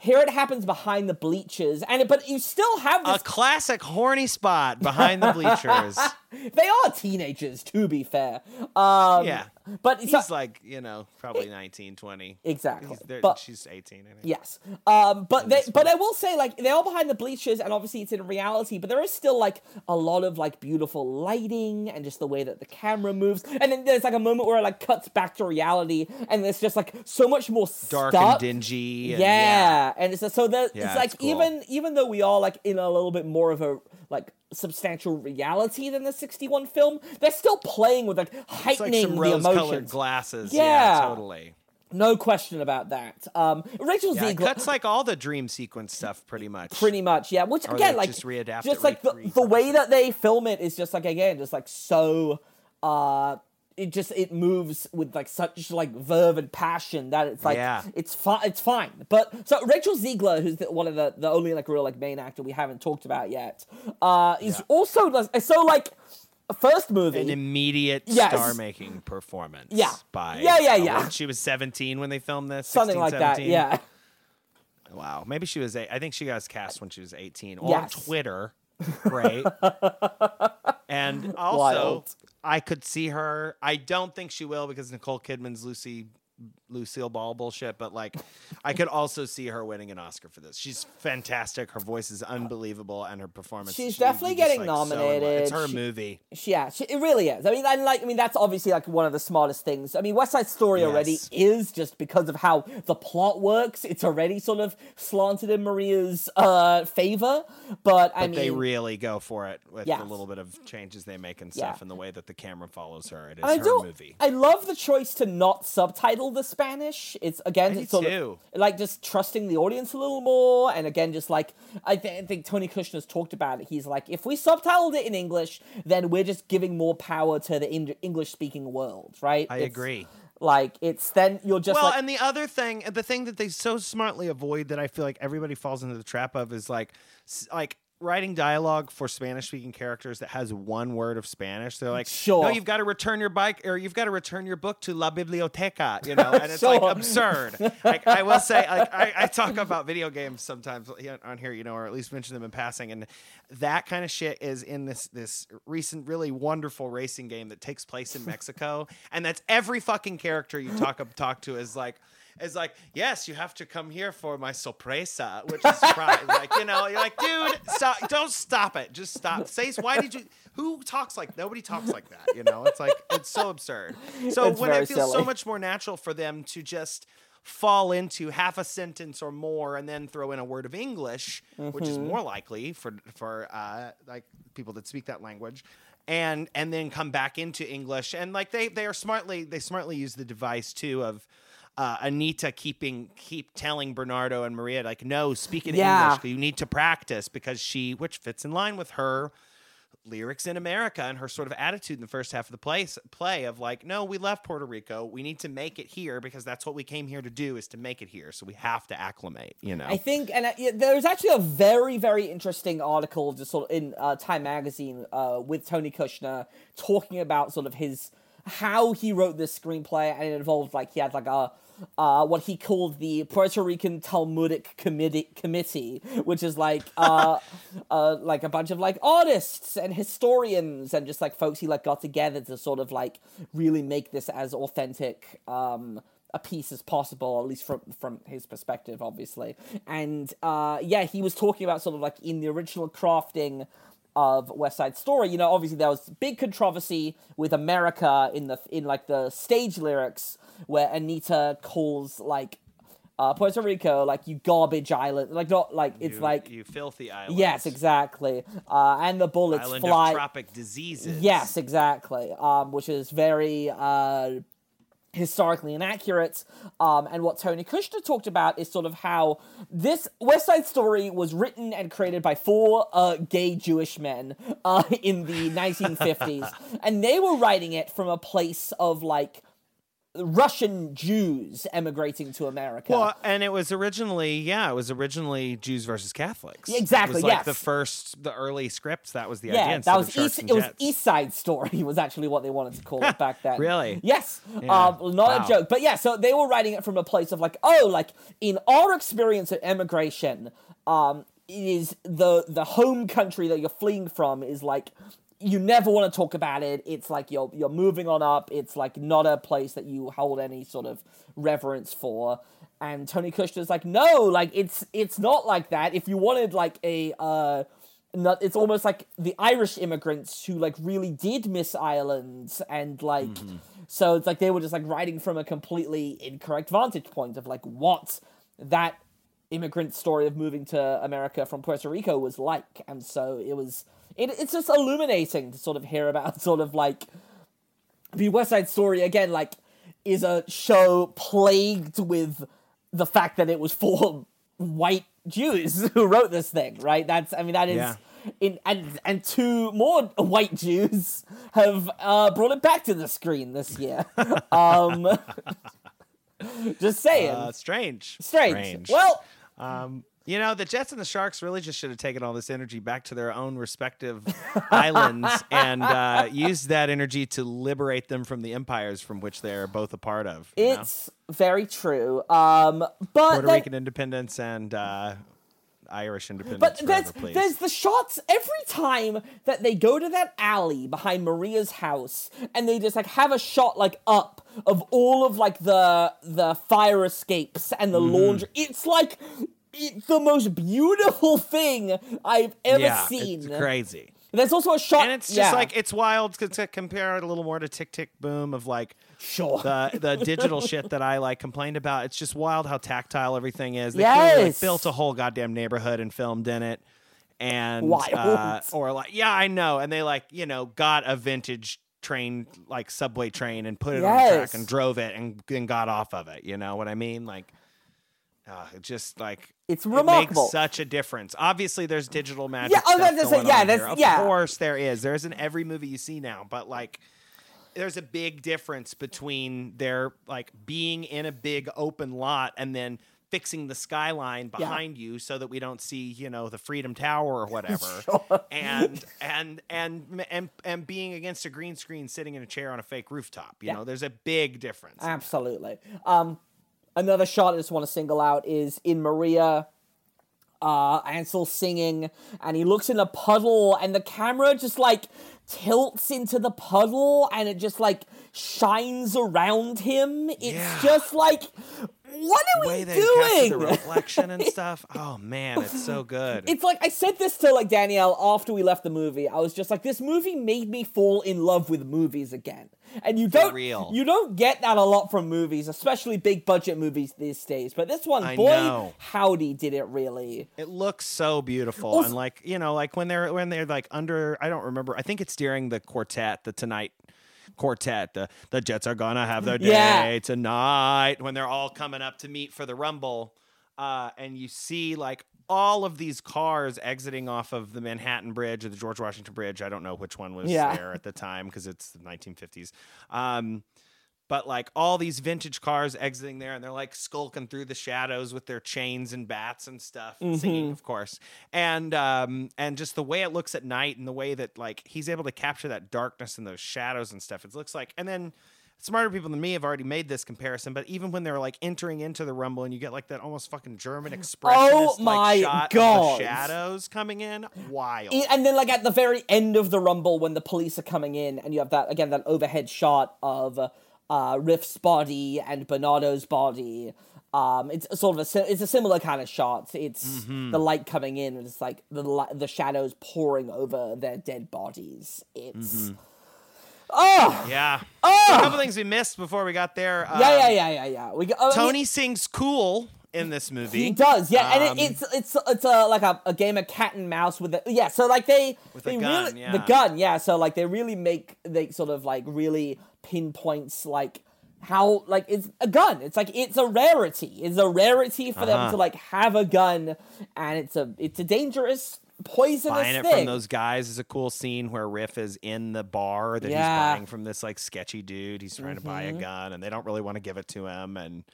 here it happens behind the bleachers and it, but you still have A classic horny spot behind the bleachers. they are teenagers to be fair um yeah, but he's like you know probably 19, 20. Exactly. But- she's 18. I think. Yes. Um, but they, but I will say, like, they're all behind the bleachers, and obviously it's in reality. But there is still like a lot of like beautiful lighting and just the way that the camera moves. And then there's like a moment where it like cuts back to reality, and it's just like so much more dark stuff. and dingy. And, yeah. and it's so that Yeah, it's like it's cool. even even though we are like in a little bit more of a like substantial reality than the 61 film they're still playing with like like heightening some the emotions glasses. Yeah. Yeah, totally. no question about that um rachel Yeah, Zegler cuts like all the dream sequence stuff pretty much. pretty much yeah which Or again like just readapt just it, like the, re- the way that they film it is just like again just like so uh it just it moves with like such like verve and passion that it's like Yeah. it's fine it's fine but so rachel zegler who's the, one of the the only like real like main actor we haven't talked about yet uh is Yeah. also so like first movie An immediate Yes. star-making performance. Yeah. By Yeah, yeah, yeah. She was 17 when they filmed this. something 16, like that yeah Wow. Maybe she was. Eight. I think she got cast when she was 18 on Twitter. Great. and also, Wild. I could see her. I don't think she will because Nicole Kidman's Lucy. Lucille Ball bullshit, but like, I could also see her winning an Oscar for this. She's fantastic. Her voice is unbelievable, and her performance. She's she- definitely you just, getting like, so nominated. it's her She- movie. Yeah, she, it really is. I mean, and like, I mean, that's obviously like one of the smartest things. I mean, West Side Story already is just because of how the plot works. It's already sort of slanted in Maria's uh favor, but I But mean, they really go for it with Yes. the little bit of changes they make and Yeah. stuff, and the way that the camera follows her. It is I her movie. I love the choice to not subtitle the Spanish. It's again, it's sort too. of like just trusting the audience a little more, and again, just like I, th- I think Tony Kushner's talked about it. He's like, if we subtitled it in English, then we're just giving more power to the English speaking world, right? I It's- agree. Like it's then you're just well, like and the other thing, the thing that they so smartly avoid that I feel like everybody falls into the trap of is like, like writing dialogue for Spanish-speaking characters that has one word of Spanish. They're like, Sure. no, you've got to return your bike or you've got to return your book to La Biblioteca, you know, and it's like absurd. like I will say, like I, I talk about video games sometimes on here, you know, or at least mention them in passing, and that kind of shit is in this this recent, really wonderful racing game that takes place in Mexico, and that's every fucking character you talk talk to is like is like, yes, you have to come here for my sorpresa, which is surprise. like, you know, you're like, dude, stop, don't stop it. Just stop. Say, why did you, who talks like, nobody talks like that, you know? It's like, it's so absurd. So It's when it feels so much more natural for them to just fall into half a sentence or more and then throw in a word of English, which is Mm-hmm. more likely for, for, uh, like people that speak that language. And and then come back into English and like they they are smartly they smartly use the device too of uh, Anita keeping keep telling Bernardo and Maria like no speak in Yeah. English you need to practice because she which fits in line with her lyrics in America and her sort of attitude in the first half of the play, play of like, no, we left Puerto Rico. We need to make it here because that's what we came here to do is to make it here. So we have to acclimate, you know? I think, and uh, yeah, there's actually a very, very interesting article just sort of in uh, Time Magazine uh, with Tony Kushner talking about sort of his how he wrote this screenplay, and it involved like he had like a uh, what he called the Puerto Rican Talmudic Committee, committee which is like uh, uh, like a bunch of like artists and historians and just like folks he like got together to sort of like really make this as authentic um, a piece as possible, at least from from his perspective, obviously. And uh, yeah, he was talking about sort of like in the original crafting of West Side Story. You know, obviously there was big controversy with America in the in like the stage lyrics where Anita calls like uh, Puerto Rico like you garbage island, like not like it's You- like you filthy island. yes, exactly. Uh, and the bullets Island fly. tropic diseases. Yes, exactly. Um, which is very uh, historically inaccurate. Um, and what Tony Kushner talked about is sort of how this West Side Story was written and created by four uh, gay Jewish men uh, in the 1950s, and they were writing it from a place of like. Russian Jews emigrating to America. Well, and it was originally, yeah, it was originally Jews versus Catholics. Exactly, It was like yes. the first, the early scripts. That was the. Yeah, instead that was East. It was East Side Story was actually what they wanted to call it back then. Really? Yes. Yeah. Um, not Wow. a joke, but yeah. So they were writing it from a place of like, oh, like in our experience of emigration, um, it is the the home country that you're fleeing from is like you never want to talk about it. It's like you're you're moving on up. It's like not a place that you hold any sort of reverence for. And Tony Kushner's like, no, like it's it's not like that. If you wanted like a uh not, it's almost like the Irish immigrants who like really did miss Ireland and like so it's like they were just like writing from a completely incorrect vantage point of like what that immigrant story of moving to America from Puerto Rico was like and so it was it, it's just illuminating to sort of hear about sort of like the West Side Story again like is a show plagued with the fact that it was for white Jews who wrote this thing, right? That's I mean that is Yeah. in and and two more white Jews have uh, brought it back to the screen this year. um, just saying, Uh, strange. strange. Well, Um, you know, the Jets and the Sharks really just should have taken all this energy back to their own respective islands and uh, used that energy to liberate them from the empires from which they're both a part of. you know? it's very true. Um, but Puerto that- Rican independence and uh, Irish independence. But forever, there's there's the shots every time that they go to that alley behind Maria's house and they just like have a shot like up of all of like the the fire escapes and the Mm-hmm. laundry. It's like it's the most beautiful thing I've ever yeah, seen. It's crazy. There's also a shot And it's just yeah. like it's wild to, to compare it a little more to Tick Tick Boom of like sure. the the digital shit that I like complained about. It's just wild how tactile everything is. They clearly, like, built a whole goddamn neighborhood and filmed in it. And Wild. uh, or like yeah, I know. And they like, you know, got a vintage train like subway train and put it on the track and drove it and then got off of it. You know what I mean? Like uh, just like It's it makes such a difference. Obviously, there's digital magic. Yeah, I was stuff about to going yeah, that's- here. Of yeah. course, there is. There isn't every movie you see now, but like, there's a big difference between their like being in a big open lot and then fixing the skyline behind you so that we don't see you know the freedom tower or whatever and and and and and being against a green screen sitting in a chair on a fake rooftop you Yeah. know there's a big difference Absolutely. Um, another shot I just want to single out is in Maria. Uh, Ansel singing, and he looks in a puddle, and the camera just like tilts into the puddle, and it just like shines around him. It's Yeah. just like, what are the we way they doing? the reflection and stuff oh man it's so good It's like I said this to like Danielle after we left the movie. I was just like, this movie made me fall in love with movies again. And you don't real. you don't get that a lot from movies, especially big budget movies these days. But this one, I boy, know. howdy, did it really. It looks so beautiful, Also- and like you know, like when they're when they're like under. I don't remember. I think it's during the quartet, the tonight quartet. The the Jets are gonna have their day Yeah. tonight when they're all coming up to meet for the Rumble, uh, and you see like all of these cars exiting off of the Manhattan Bridge or the George Washington Bridge. I don't know which one was Yeah. there at the time because it's the 1950s. Um, but like all these vintage cars exiting there and they're like skulking through the shadows with their chains and bats and stuff singing of course and um and just the way it looks at night and the way that like he's able to capture that darkness and those shadows and stuff it looks like and then smarter people than me have already made this comparison but even when they're like entering into the rumble and you get like that almost fucking german expressionist oh my like shot God. of the shadows coming in wild and then like at the very end of the rumble when the police are coming in and you have that again that overhead shot of uh riff's body and bernardo's body um it's sort of a it's a similar kind of shot it's Mm-hmm. the light coming in and it's like the the shadows pouring over their dead bodies it's Mm-hmm. Oh yeah So a couple things we missed before we got there um, yeah yeah yeah yeah yeah we mean, tony sings cool in this movie He does, yeah, Um, and it, it's it's it's a like a, a game of cat and mouse with the yeah. So like they they gun, really yeah. the gun, yeah. So like they really make they sort of like really pinpoints like how like it's a gun. It's like it's a rarity. It's a rarity for them Uh-huh. to like have a gun, and it's a it's a dangerous poisonous buying it thing. from those guys is a cool scene where Riff is in the bar that Yeah. Mm-hmm. he's buying from this like sketchy dude. He's trying to buy a gun and they don't really want to give it to him and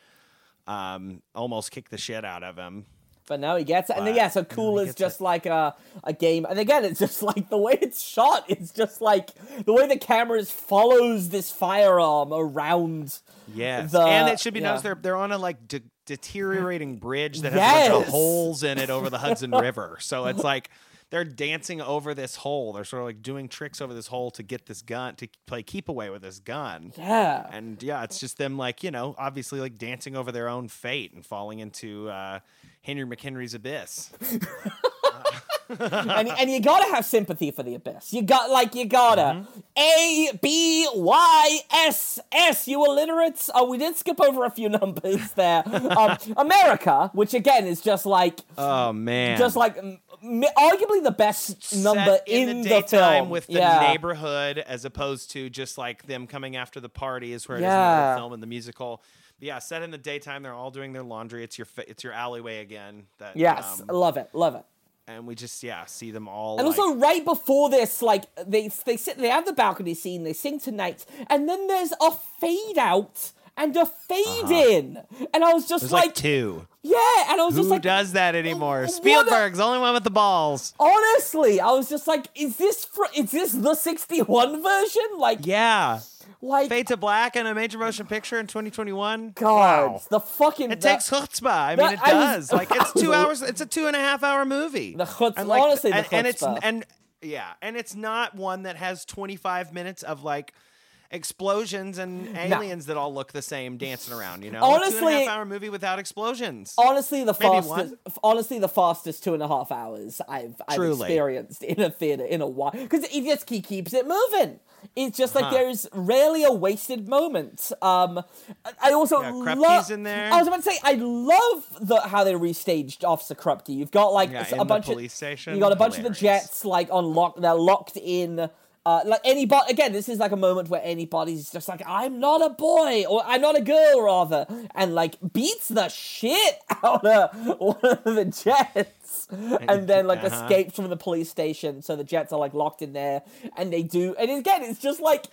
um almost kick the shit out of him. But no, he gets it, and then yeah, so cool is just it. like a a game, and again, it's just like the way it's shot. It's just like the way the camera follows this firearm around. Yes. The- and it should be yeah. noticed they're they're on a like de- deteriorating bridge that has a bunch of holes in it over the Hudson River. So it's like they're dancing over this hole. They're sort of like doing tricks over this hole to get this gun to play keep away with this gun. Yeah, and yeah, it's just them like you know, obviously like dancing over their own fate and falling into uh, Henry McHenry's abyss. and and you gotta have sympathy for the abyss. You got like you gotta Mm-hmm. A B Y S S. You illiterates. Oh, we did skip over a few numbers there. Um, America, which again is just like Oh man, just like arguably the best number Set in, in, the daytime film with the yeah. neighborhood as opposed to just like them coming after the party is where it is in Yeah. the film and the musical. Yeah, set in the daytime. They're all doing their laundry. It's your it's your alleyway again. That Yes, um, love it, love it. And we just yeah see them all. And like, also, right before this, like they they sit, they have the balcony scene, they sing tonight, and then there's a fade out and a fade uh-huh. in, and I was just there's like, like, two. yeah, and I was Who just like, Who does that oh, anymore? what Spielberg's the only one with the balls. honestly, I was just like, is this fr- is this the '61 version? Like, Yeah, like, Fade to Black and a major motion picture in 2021. God, Wow. the fucking It the- takes chutzpah. I mean, that- it I was- does. like it's two hours. It's a two and a half hour movie. The chutz- And, like, honestly, the and, and it's chutzpah. and yeah, and it's not one that has 25 minutes of like explosions and aliens that all look the same dancing around. You know, a two and a Honestly- half hour movie without explosions. Honestly, the Maybe fastest. Honestly, the fastest two and a half hours I've I've experienced in a theater in a while because it just keeps it moving. It's just like Huh. there's rarely a wasted moment. Um, I- also Yeah, love. In there. I was about to say I love the how they restaged Officer Krupke. You've got like Yeah, a the bunch police of station. you got a bunch of the jets like on lock. They're locked in. Uh, like anybody again, this is like a moment where anybody's just like, I'm not a boy, or I'm not a girl, rather, and like beats the shit out of one of the jets, and then like Uh-huh. escapes from the police station. So the jets are like locked in there, and they do. And again, it's just like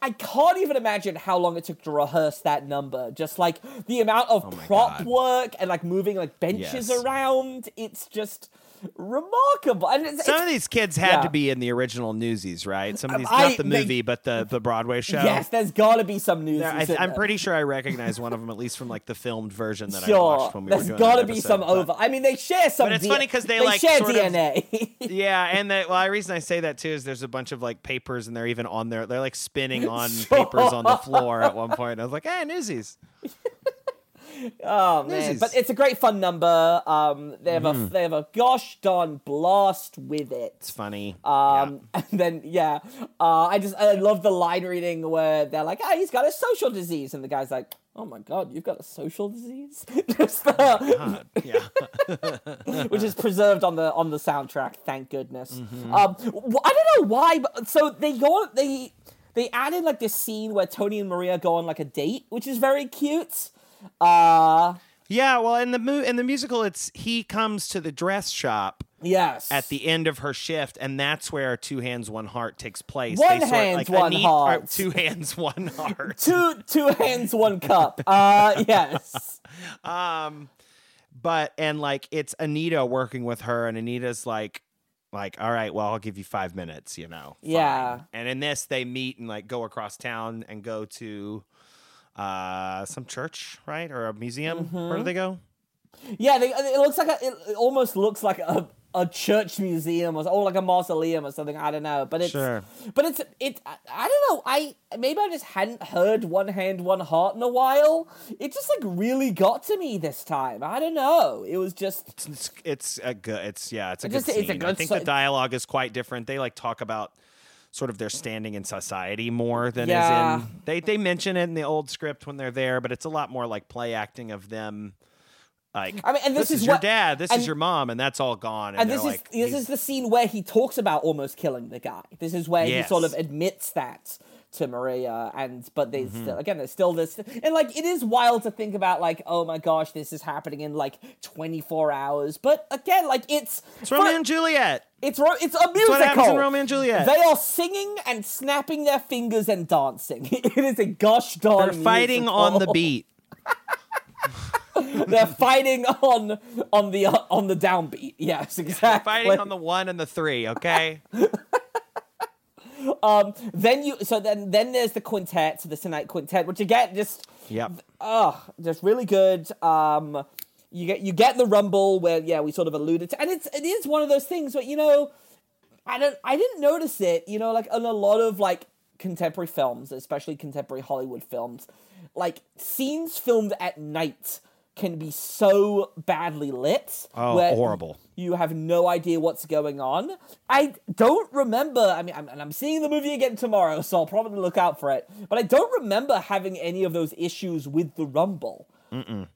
I can't even imagine how long it took to rehearse that number. Just like the amount of Oh prop God. work and like moving like benches Yes. around. It's just remarkable. And it's, Some it's- of these kids had yeah. to be in the original Newsies, right? Some of these, I- not the they- movie, but the the Broadway show. Yes, there's gotta be some Newsies. There- I, I'm there. pretty sure I recognize one of them at least from like the filmed version that I watched when we were there's doing gotta be some but- over. I mean, they share some. But it's D- funny 'cause they, like, share sort of- DNA. Yeah, and the well, the reason I say that too is there's a bunch of like papers and they're even on there. They're like spinning on Sure. papers on the floor at one point. I was like, "Hey, Newsies!" Oh man, Newsies. but it's a great fun number. Um, they have Mm-hmm. a they have a gosh darn blast with it. It's funny. Um, and then yeah, uh, I just I love the line reading where they're like, "Ah, he's got a social disease," and the guy's like, "Oh my god, you've got a social disease," the- yeah. yeah. which is preserved on the on the soundtrack. Thank goodness. Mm-hmm. Um, I don't know why, but so they go they they added like this scene where Tony and Maria go on like a date, which is very cute. Uh, Yeah, well, in the mu- in the musical, it's he comes to the dress shop Yes. at the end of her shift, and that's where Two Hands One Heart takes place. One sort- Hands, like, One Anita- Heart. or Two Hands One Heart. two two hands, one cup. Uh, yes. Um, but and like it's Anita working with her, and Anita's like, like, all right, well, I'll give you five minutes, you know. fine." Yeah. And in this, they meet and like go across town and go to uh some church, right, or a museum. Where Mm-hmm. do they go? Yeah, they, it looks like a, it, almost looks like a, a church museum or, or like a mausoleum or something. I don't know, but it's Sure. but it's it. I, don't know. I maybe I just hadn't heard one hand, one heart in a while. It just like really got to me this time. I don't know. It was just It's it's a good. It's yeah. It's a good just- it's a scene. I think so- the dialogue is quite different. They like talk about sort of their standing in society more than Yeah. is in. They they mention it in the old script when they're there, but it's a lot more like play acting of them. Like I mean, and this is is your what- dad, this and- is your mom, and that's all gone. And, and this is like, this is the scene where he talks about almost killing the guy. This is where he sort of admits that to Maria, and but there's Mm-hmm. still again there's still this, and like it is wild to think about like oh my gosh this is happening in like 24 hours, but again like it's it's Romeo and Juliet. it's ro- it's a musical. That's what happens in Romeo and Juliet. They are singing and snapping their fingers and dancing. It is a gosh darn. They're fighting on the beat. They're fighting on on the uh, on the downbeat. Yes, exactly. Fighting on the one and the three. Okay. Then you so then then there's the quintet, the tonight quintet, which again just yep. oh just really good. Um, you get you get the rumble where yeah we sort of alluded to, and it's it is one of those things where you know I don't I didn't notice it you know like in a lot of like contemporary films, especially contemporary Hollywood films, like scenes filmed at night can be so badly lit. Oh, where horrible. You have no idea what's going on. I don't remember. I mean, I'm, and I'm seeing the movie again tomorrow, so I'll probably look out for it. But I don't remember having any of those issues with the Rumble. Mm-mm.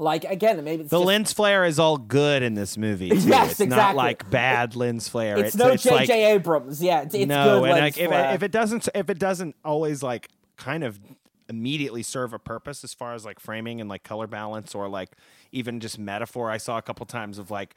Like again, maybe it's The just, lens flare is all good in this movie. Too. Yes, it's not exactly. like bad lens flare. It's, no J.J. like Abrams. Yeah, it's, it's no, good and like, if, it, if it doesn't, if it doesn't always like kind of immediately serve a purpose as far as like framing and like color balance or like even just metaphor. I saw a couple times of like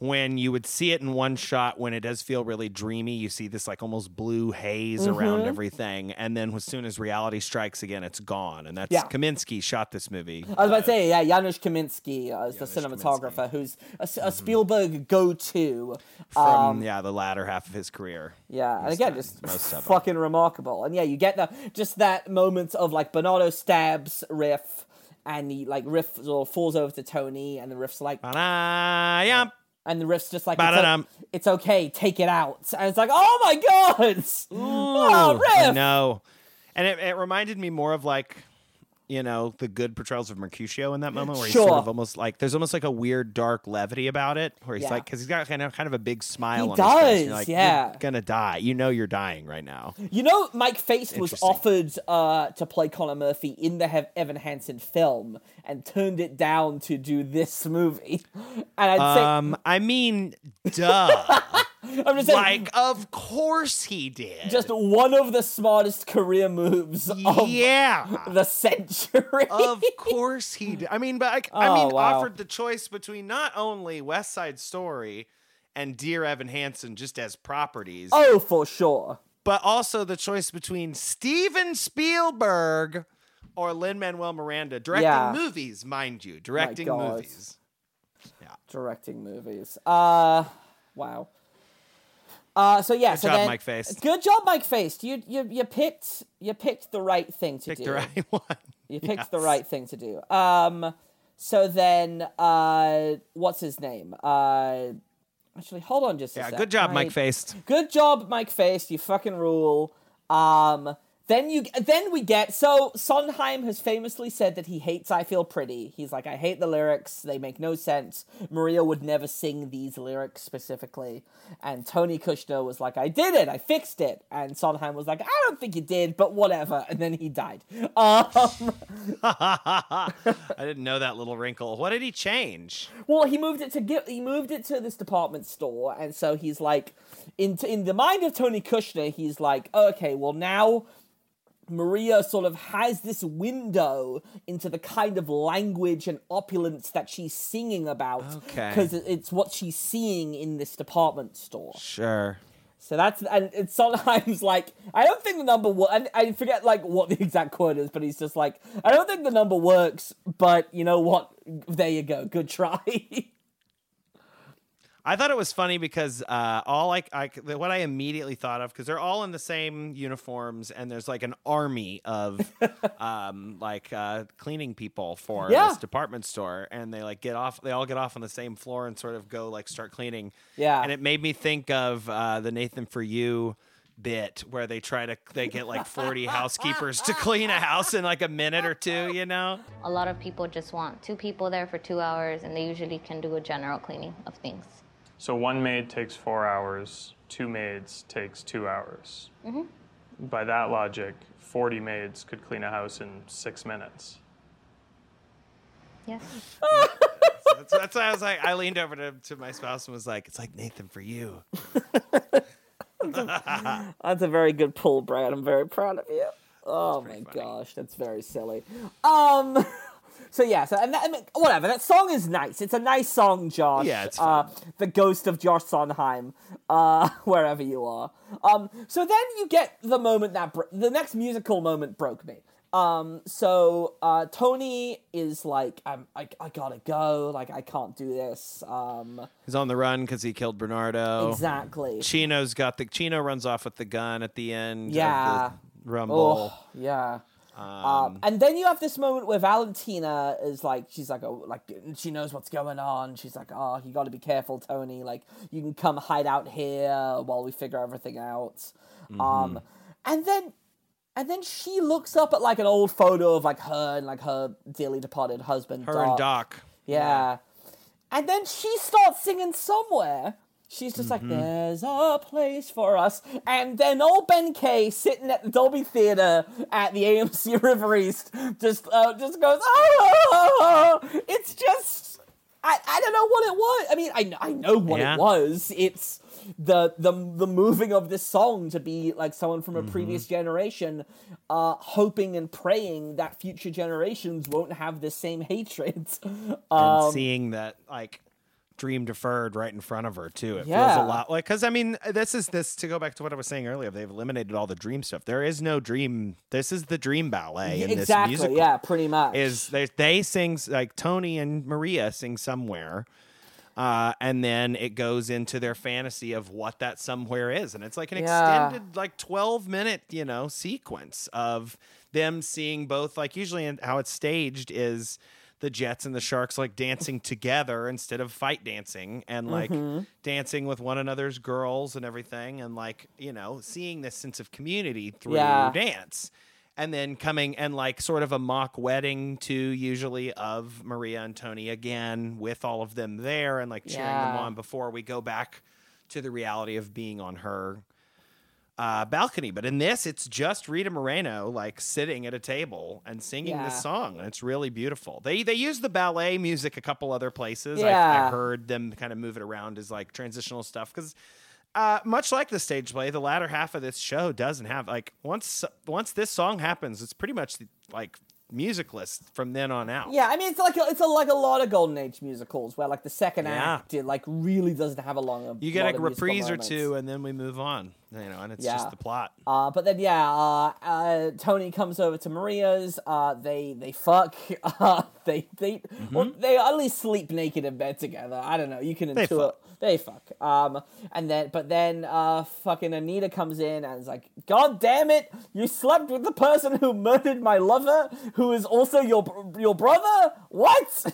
when you would see it in one shot when it does feel really dreamy you see this like almost blue haze around Mm-hmm. everything and then as soon as reality strikes again it's gone and that's Yeah. Kaminski shot this movie I was about to say, yeah, Janusz Kaminski uh, is the Janusz cinematographer, who's a, a Spielberg go-to. from yeah the latter half of his career Yeah, and again, done just most of 'em. fucking remarkable. And yeah, you get the just that moment of like Bernardo stabs Riff, and he like Riff falls over to Tony, and the Riff's like. And the Riff's just like, it's, it's okay, take it out. And it's like, oh my god, oh I Riff, know. And it, it reminded me more of like, you know, the good portrayals of Mercutio in that moment where he's sort of almost like there's almost like a weird dark levity about it where he's Yeah. like because he's got kind of kind of a big smile He on his face. does, like, yeah. You're gonna die. You know you're dying right now. You know, Mike Faist was offered uh, to play Connor Murphy in the Hev- Evan Hansen film and turned it down to do this movie. And I'd say, Um, I mean, duh. I'm just saying, like, of course he did. just one of the smartest career moves of yeah. the century. of course he did. I mean, but I Oh, mean, wow. offered the choice between not only West Side Story and Dear Evan Hansen just as properties, oh, for sure. but also the choice between Steven Spielberg or Lin Manuel Miranda directing Yeah. movies, mind you, directing movies. Directing movies. Uh, wow. Uh, so yeah, Good so job, then, Mike Faist. Good job, Mike Faist. You you you picked you picked the right thing to Pick do. the right one. You picked the right thing to do. Um, so then, uh, what's his name? Uh, actually, hold on just a Yeah, sec. good job, I- Mike Faist. Good job, Mike Faist. You fucking rule. Um, then you then we get so Sondheim has famously said that he hates "I Feel Pretty." He's like, I hate the lyrics; they make no sense. Maria would never sing these lyrics specifically, and Tony Kushner was like, I did it, I fixed it, and Sondheim was like, I don't think you did, but whatever, and then he died. Um, I didn't know that little wrinkle. What did he change? Well, he moved it to get he moved it to this department store, and so he's like, in in the mind of Tony Kushner, he's like, okay, well now Maria sort of has this window into the kind of language and opulence that she's singing about Okay. because it's what she's seeing in this department store. Sure. So that's and it's sometimes like I don't think the number I, I forget like what the exact quote is, but he's just like I don't think the number works, but you know what? There you go, good try. I thought it was funny because uh, all like I, what I immediately thought of because they're all in the same uniforms and there's like an army of um, like uh, cleaning people for Yeah. this department store and they like get off they all get off on the same floor and sort of go like start cleaning Yeah. and it made me think of uh, the Nathan for you bit where they try to they get like 40 housekeepers to clean a house in like a minute or two you know A lot of people just want two people there for two hours, and they usually can do a general cleaning of things. So one maid takes four hours, two maids takes two hours. By that logic, 40 maids could clean a house in six minutes. Yes. that's, that's why I was like I leaned over to, to my spouse and was like it's like Nathan for you That's a very good pull, Brad. I'm very proud of you. Oh my gosh, that's very silly. Um, so yeah, so and that, I mean, whatever. That song is nice. It's a nice song, Josh. Yeah, it's uh, the ghost of Josh Sondheim, uh, wherever you are. Um, so then you get the moment that bro- the next musical moment broke me. Um, so uh, Tony is like, I'm, I, I gotta go. Like, I can't do this. Um, He's on the run because he killed Bernardo. exactly. Chino's got the Chino runs off with the gun at the end. Yeah. Of the rumble. Oh, yeah. Um, and then you have this moment where Valentina is like, she's like, oh, like she knows what's going on. She's like, oh, you got to be careful, Tony. Like, you can come hide out here while we figure everything out. Mm-hmm. Um, and then, and then she looks up at like an old photo of like her and like her dearly departed husband. Her and Doc. Yeah. And then she starts singing somewhere. She's just Mm-hmm. like, there's a place for us. And then old Ben Kay sitting at the Dolby Theater at the AMC River East just uh, just goes, oh, it's just, I, I don't know what it was. I mean, I, I know what Yeah. it was. It's the, the the moving of this song to be like someone from a Mm-hmm. previous generation uh, hoping and praying that future generations won't have the same hatred. and Um, seeing that like dream deferred right in front of her too. It feels a lot like because I mean this is this to go back to what I was saying earlier. They've eliminated all the dream stuff. There is no dream. This is the dream ballet in this exactly. musical. Yeah, pretty much. Is they they sing like Tony and Maria sing somewhere. Uh, and then it goes into their fantasy of what that somewhere is, and it's like an Yeah. extended, like twelve minute, you know, sequence of them seeing both. Like usually, in how it's staged is the Jets and the Sharks like dancing together instead of fight dancing, and like Mm-hmm. dancing with one another's girls and everything, and like you know, seeing this sense of community through Yeah. dance and then coming and like sort of a mock wedding to usually of Maria and Tony again with all of them there and like cheering them on before we go back to the reality of being on her uh, balcony. But in this, it's just Rita Moreno like sitting at a table and singing Yeah. this song, and it's really beautiful. They they use the ballet music a couple other places. I, Yeah. I heard them kind of move it around as like transitional stuff because. Uh, much like the stage play, the latter half of this show doesn't have like once once this song happens, it's pretty much like musicless from then on out. yeah, I mean, it's like a, it's a, like a lot of Golden Age musicals where like the second Yeah. act it like really doesn't have a long. You get lot a reprise or two, and then we move on. You know, and it's Yeah. just the plot. Uh, but then yeah, uh, uh, Tony comes over to Maria's. Uh, they they fuck. Uh, they they well, they at least sleep naked in bed together. I don't know. You can Mm-hmm. Intuit. They fuck. Um, and then but then uh, fucking Anita comes in and is like, God damn it! You slept with the person who murdered my lover, who is also your your brother. What? you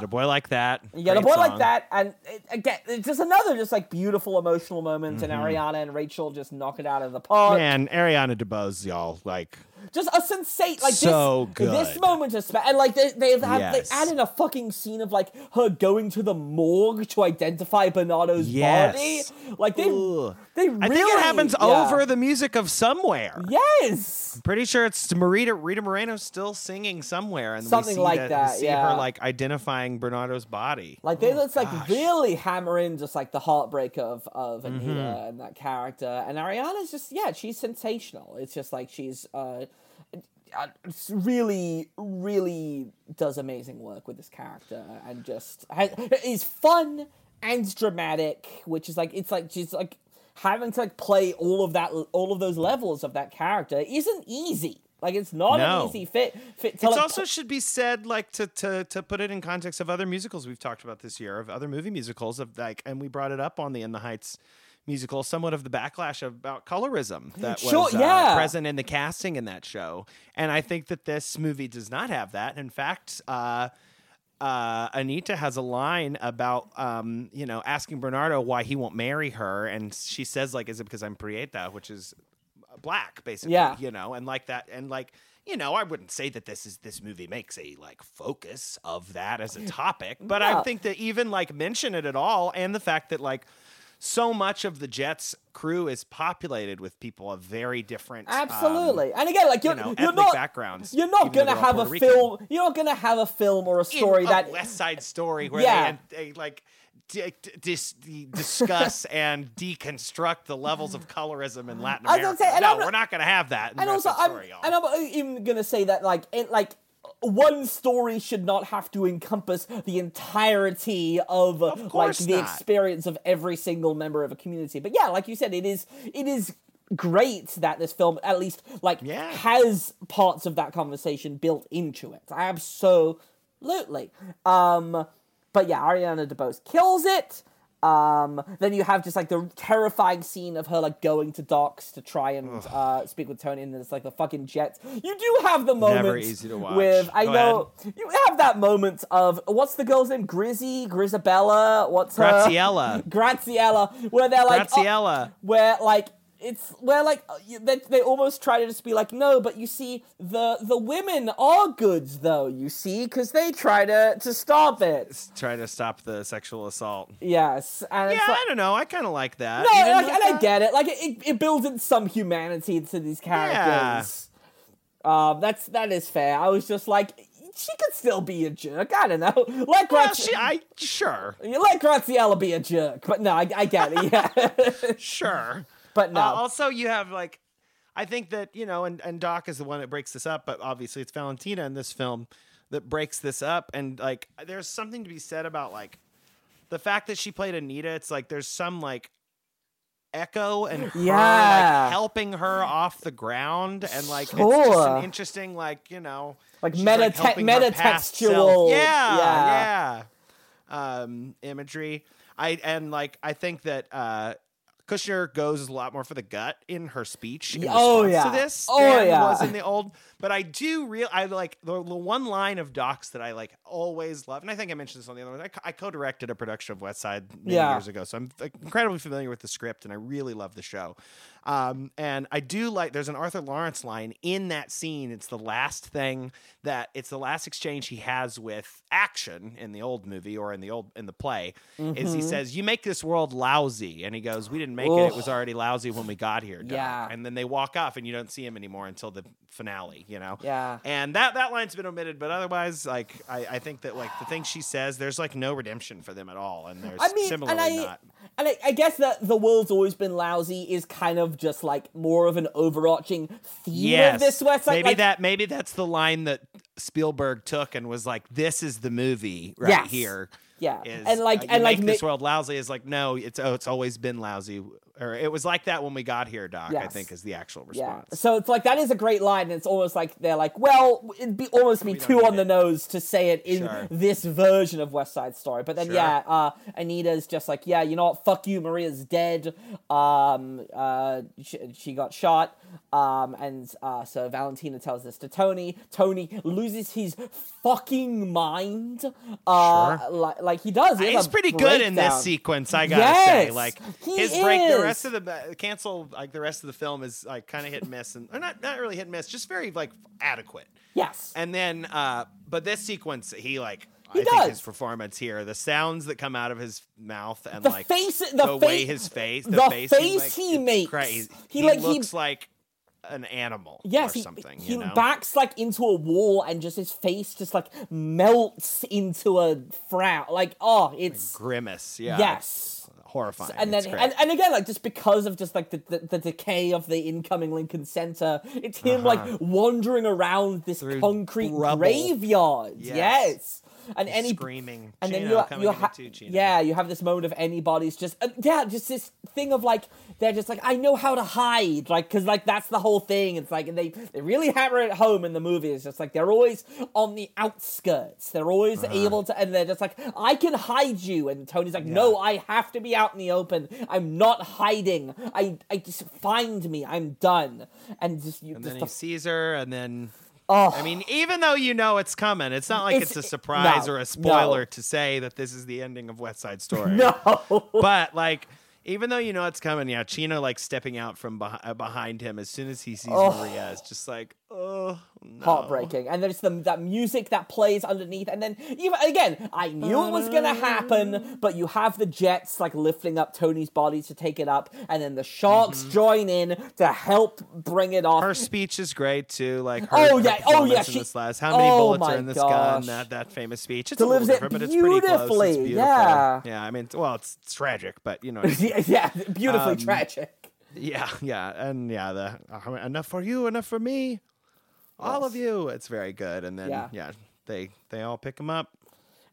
get a boy like that. You get a boy like that, and it, again, it's just another just like beautiful emotional moment, Mm-hmm. and Ariana and Rachel just knock it out of the park. Man, Ariana DeBose, y'all, like just a sensate like So this this moment is spe- and like they they have Yes. they add in a fucking scene of like her going to the morgue to identify Bernardo's Yes. body like they Ugh. they really I think it happens yeah. over the music of somewhere. yes Pretty sure it's Rita Rita Moreno still singing somewhere, and Something we see like we that, see yeah. her like identifying Bernardo's body. Like they let's like Oh, really hammer in just like the heartbreak of of Anita Mm-hmm. and that character, and Ariana's just yeah, she's sensational. It's just like she's uh, it's really really does amazing work with this character, and just is fun and dramatic, which is like it's like she's like having to like play all of that all of those levels of that character isn't easy. Like it's not No. an easy fit fit. It like, also should be said, like to, to to put it in context of other musicals we've talked about this year, of other movie musicals, of like, and we brought it up on the In the Heights musical, somewhat of the backlash about colorism that was Sure, uh, present in the casting in that show, and I think that this movie does not have that. In fact. Uh, uh, Anita has a line about, um, you know, asking Bernardo why he won't marry her, and she says, like, "Is it because I'm Prieta?" which is black, basically. Yeah. You know, and like that, and like, you know, I wouldn't say that this is this movie makes a like focus of that as a topic, but No. I think that even like mention it at all, and the fact that like so much of the Jets crew is populated with people of very different um, Absolutely, and again, like you're, you know, you're ethnic not backgrounds, You're not gonna have a Rican. film. You're not gonna have a film or a story in that a West Side Story where Yeah. they, they like d- d- dis- discuss and deconstruct the levels of colorism in Latin I was America. say, and no, not- we're not going to have that. And also I'm and I'm even gonna say that like it like one story should not have to encompass the entirety of, like course the not. experience of every single member of a community. But yeah, like you said, it is it is great that this film at least like Yeah. has parts of that conversation built into it. Absolutely. Um but yeah, Ariana DeBose kills it. Um, then you have just like the terrifying scene of her like going to docks to try and uh, speak with Tony, and it's like the fucking jets. You do have the moment easy to watch. with I Go know you have that moment of what's the girl's name? Grizzy, Grisabella, what's her Graziella. Graziella, where they're like oh, where like it's where like uh, they, they almost try to just be like no but you see the the women are goods though you see because they try to to stop it Try to stop the sexual assault. yes and Yeah, like, I don't know. I kind of like that. no like, and i get it like it, it, builds in some humanity to these characters yeah. um that's that is fair i was just like she could still be a jerk i don't know let Well, she, I sure, you let Graziella be a jerk but no i, I get it yeah sure. but no Uh, also, you have like, I think that you know, and, and Doc is the one that breaks this up, but obviously it's Valentina in this film that breaks this up, and like, there's something to be said about like the fact that she played Anita. It's like there's some like echo and her Yeah. like helping her off the ground, and like it's just an interesting like you know Like meta- helping her past self. metatextual- yeah, yeah. yeah um, imagery. I and like I think that uh, Kushner goes a lot more for the gut in her speech in Oh, yeah. to this Oh, than yeah. was in the old. But I do real I like the, the one line of Docs that I like always love, and I think I mentioned this on the other one. I, I co-directed a production of West Side many Yeah. years ago, so I'm like, incredibly familiar with the script, and I really love the show. Um, and I do like there's an Arthur Laurents line in that scene. It's the last thing that it's the last exchange he has with action in the old movie or in the old in the play. Is he says, "You make this world lousy," and he goes, "We didn't make it. It was already lousy when we got here." Doc." Yeah. And then they walk off, and you don't see him anymore until the finale. You know. Yeah. And that that line's been omitted, but otherwise, like I, I think that like the thing she says, there's like no redemption for them at all, and there's I mean, similarly and I, not. and I, I guess that the world's always been lousy is kind of just like more of an overarching theme Yes. of this West Side. maybe like, that maybe that's the line that Spielberg took and was like, "This is the movie right Yes. here." Yeah. Is, And, like- uh, and, like, this world lousy is like no, it's oh, it's always been lousy, or it was like that when we got here, Doc. I think is the actual Yeah. response. So it's like that is a great line, and it's almost like they're like, well, it'd be almost be too on the it. nose to say it in Sure. this version of West Side Story. But then Sure. yeah, uh, Anita's just like, yeah, you know what? Fuck you, Maria's dead. Um, uh, she, she got shot. Um, and uh, so Valentina tells this to Tony. Tony loses his fucking mind. Uh, Sure. like, like he does. He He's pretty good in this sequence, I gotta say. Like his break, the is. Rest of the cancel like the rest of the film is like kind of hit and miss, and or not not really hit and miss, just very like adequate. yes. And then, uh, but this sequence, he like. He I think does. his performance here, the sounds that come out of his mouth and The like face- the the way his face, the the, face, face like, he makes. crazy. He, He, like, he- looks like an animal Yes, or he, something. he you know? backs like into a wall and just his face just like melts into a frown. Like, oh, it's grimace. Yeah, yes. Horrifying. And then, and, and again, like just because of just like the, the, the decay of the incoming Lincoln Center, it's him like wandering around this Uh-huh. Through concrete rubble. graveyard. Yes. Yes. And any screaming. and then Chino, you come you and get ha- too, Chino. yeah you have this moment of Anybodys just uh, yeah just this thing of like they're just like I know how to hide like because like that's the whole thing. It's like and they they really hammer it home in the movie. It's just like they're always on the outskirts. They're always Uh-huh. able to and they're just like I can hide you. And Tony's like no I have to be out in the open. I'm not hiding. I I just find me. I'm done. And just you And just then the, he sees her, and then oh I mean, even though you know it's coming, it's not like It's- it's, a surprise no, or a spoiler no. to say that this is the ending of West Side Story. no But like, even though you know it's coming, yeah, Chino like stepping out from beh- behind him as soon as he sees oh. Maria is just like, oh, no. heartbreaking. And there's the that music that plays underneath, and then even again, I knew it was gonna happen, but you have the jets like lifting up Tony's body to take it up, and then the sharks join in to help bring it off. Mm-hmm. Her speech is great too. Like, her, Oh, her yeah, oh, yeah, she- this last. How many oh, bullets my are in this gosh. gun? That that famous speech. It's Delivers a little different, but it's pretty close. It's beautiful. yeah. yeah. I mean, well, it's, it's tragic, but you know, what I mean. yeah, yeah, beautifully Um, tragic. Yeah, yeah, and yeah, the uh, enough for you, enough for me, all of you. It's very good, and then Yeah. yeah, they they all pick him up.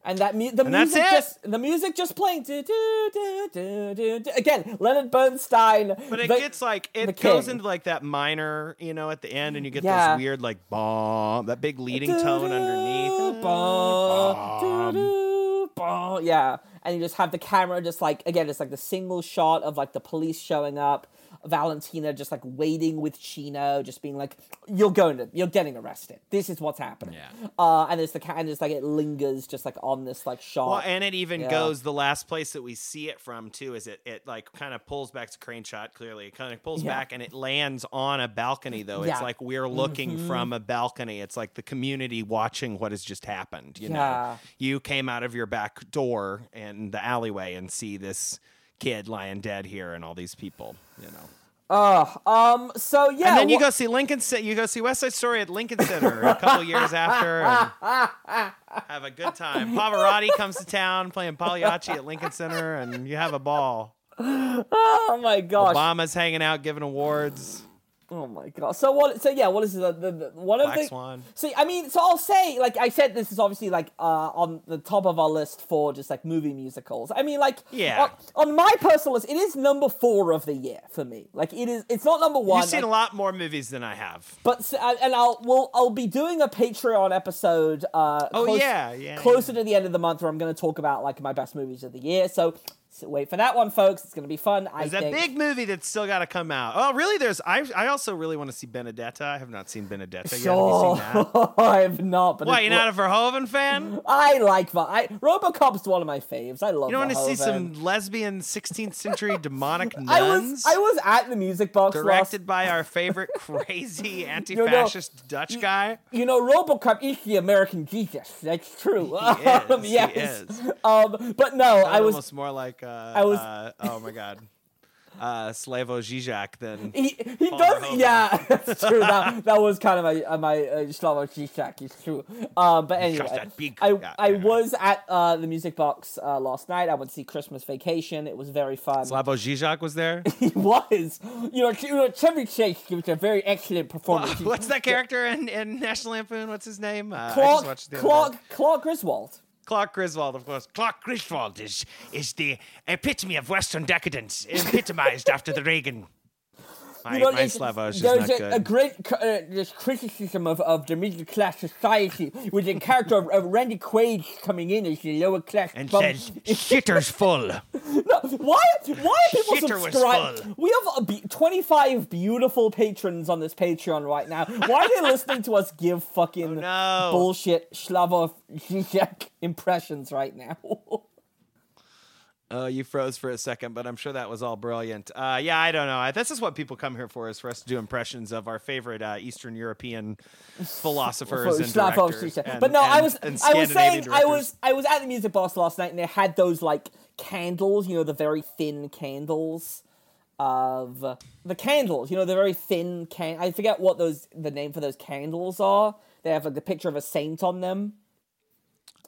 And that mu- the And that's music it. just the music just playing do, do, do, do, do, do. again Leonard Bernstein But it the- gets like it goes king. into like that minor, you know, at the end, and you get Yeah. those weird like bomb, that big leading tone underneath. Ba, doo-doo, ba. Yeah, and you just have the camera just like again, it's like the single shot of like the police showing up, Valentina just like waiting with Chino, just being like, "You're going to, you're getting arrested. This is what's happening." Yeah. Uh, and it's the ca- and it's like it lingers just like on this like shot. Well, and it even Yeah. goes the last place that we see it from too. Is it it like kind of pulls back to crane shot? Clearly, it kind of pulls Yeah. back and it lands on a balcony. Though Yeah. it's like we're looking from a balcony. It's like the community watching what has just happened. You Yeah. know, you came out of your back door and the alleyway and see this kid lying dead here and all these people. You know. Uh, um. So yeah. and then you go see Lincoln. You go see West Side Story at Lincoln Center a couple years after, and have a good time. Pavarotti comes to town playing Pagliacci at Lincoln Center, and you have a ball. Oh my gosh. Obama's hanging out giving awards. Oh my god. So what? So yeah, what is the, the, the one of Black the? Swan. See, I mean, so I'll say, like I said, this is obviously like uh on the top of our list for just like movie musicals. I mean, like Yeah. on, on my personal list, it is number four of the year for me. Like it is, it's not number one. You've seen like- a lot more movies than I have. but and I'll we'll I'll be doing a Patreon episode. Uh, Oh, close- yeah, yeah, closer to the end of the month, where I'm going to talk about like my best movies of the year. So, so wait for that one, folks. It's going to be fun. I There's that think. big movie that's still got to come out. Oh, really? There's. I. I also really want to see Benedetta. I have not seen Benedetta yet. Have you seen that? I have not. But Why? You're not a Verhoeven fan? I like Va- I RoboCop's one of my faves. I love. You don't want to see some lesbian 16th century demonic nuns? I was I was at the music box directed last. by our favorite crazy anti-fascist Dutch guy. You know, RoboCop is the American Jesus. That's true. He is, Um, he yes. is. Um, but no, I was. almost more like uh, I was- uh, oh my god, uh, Slavoj Zizek then. He, he does, yeah, that's true. That, that was kind of my uh, my uh, Slavoj Zizek, it's true. Um, but anyway, I yeah, I yeah. was at uh, the music box uh, last night. I went to see Christmas Vacation. It was very fun. Slavoj Zizek was there. he was, you know, you know, Chevy Chase gives a very excellent performance. He- What's that character in, in National Lampoon? What's his name? Uh, Clark, watched it the Clark. Clark Griswold. Clark Griswold, of course. Clark Griswold is is the epitome of Western decadence, epitomized after the Reagan. My, You know, my it's- Slavoj is there's not a, good. a great uh, this criticism of, of the middle class society with the character of, of Randy Quaid coming in as the lower class and bum. says, "Shitter's full." No, why? Why are people Shitter subscribing? We have a be- 25 beautiful patrons on this Patreon right now. Why are they listening to us give fucking Oh, no. bullshit Slavoj Zizek impressions right now? Oh, you froze for a second, but I'm sure that was all brilliant. Uh, yeah, I don't know. This is what people come here for, is for us to do impressions of our favorite uh, Eastern European philosophers and directors. And- but no, I was, I was saying Scandinavian I was I was at the music box last night and they had those like candles, you know, the very thin candles of the candles, you know, the very thin can. I forget what those the name for those candles are. They have like the picture of a saint on them,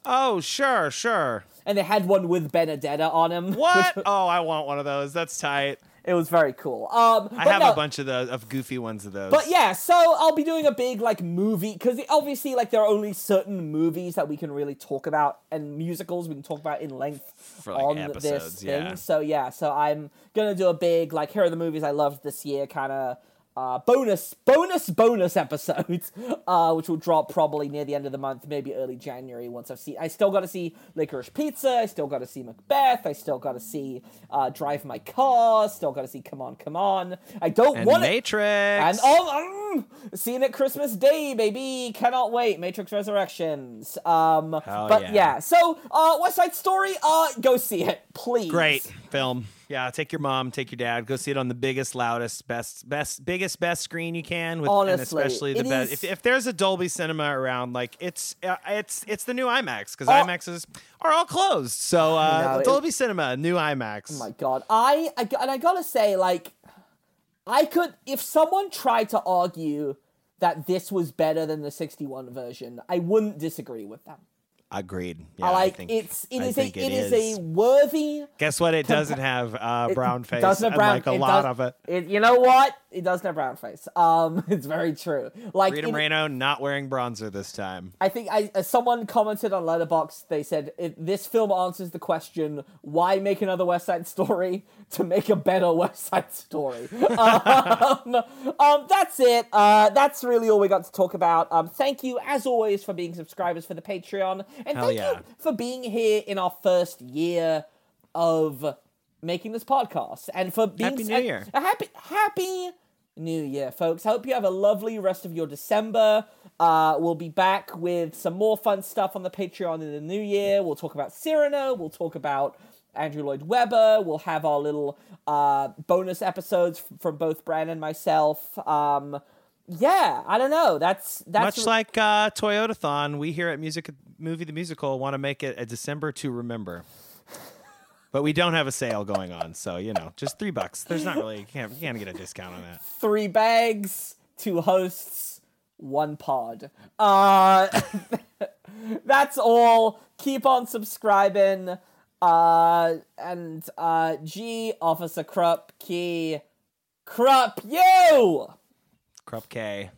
Oh, sure, sure. And they had one with Benedetta on them. What? which- oh, I want one of those. That's tight. it was very cool. Um, I have no, a bunch of those of goofy ones of those. But yeah, so I'll be doing a big like movie because obviously like there are only certain movies that we can really talk about and musicals we can talk about in length For, like, on episodes, this thing. yeah. So yeah, so I'm gonna do a big like here are the movies I loved this year kind of uh, bonus bonus bonus episode, uh, which will drop probably near the end of the month, maybe early January once I've seen. I still got to see Licorice Pizza. I still got to see Macbeth. I still got to see uh, Drive My Car. Still got to see Come On Come On. I don't and want it. Matrix. And oh, um, seeing it Christmas Day, baby! Cannot wait. Matrix Resurrections. Um, Hell but yeah. yeah. So, uh, West Side Story. Uh, go see it, please. Great film. Yeah, take your mom, take your dad, go see it on the biggest, loudest, best, best, biggest, best screen you can. With, and Honestly, especially the best. If, if there's a Dolby Cinema around, like it's uh, it's it's the new IMAX because Oh. IMAXs are all closed. So uh, it- Dolby Cinema, new IMAX. Oh my god. I, I and I gotta say, like, I could if someone tried to argue that this was better than the 61 version, I wouldn't disagree with them. Agreed. Yeah, I like think, it's it I is a it is. a worthy Guess what? It doesn't have uh, brown face. doesn't have brown Like a it lot does- of it. You know what? It doesn't have brown face. Um, it's very true. Like Rita it- Moreno not wearing bronzer this time. I think I uh, someone commented on Letterboxd. They said it, this film answers the question: Why make another West Side Story to make a better West Side Story? um, um, that's it. Uh, that's really all we got to talk about. Um, thank you, as always, for being subscribers for the Patreon, and Hell thank yeah. you for being here in our first year of making this podcast, and for being Happy New Year. a happy happy New Year, folks. I hope you have a lovely rest of your December. Uh, we'll be back with some more fun stuff on the Patreon in the new year. We'll talk about Cyrano. We'll talk about Andrew Lloyd Webber. We'll have our little uh, bonus episodes f- from both Brand and myself. Um, yeah, I don't know. That's that's Much like uh, Toyotathon, we here at Music Movie the Musical want to make it a December to remember. But we don't have a sale going on, so you know, just three bucks. There's not really you can't you can't get a discount on that. three bags, two hosts, one pod. Uh, that's all. Keep on subscribing. Uh, and uh, G Officer Krupke Krupp you. Krupp K.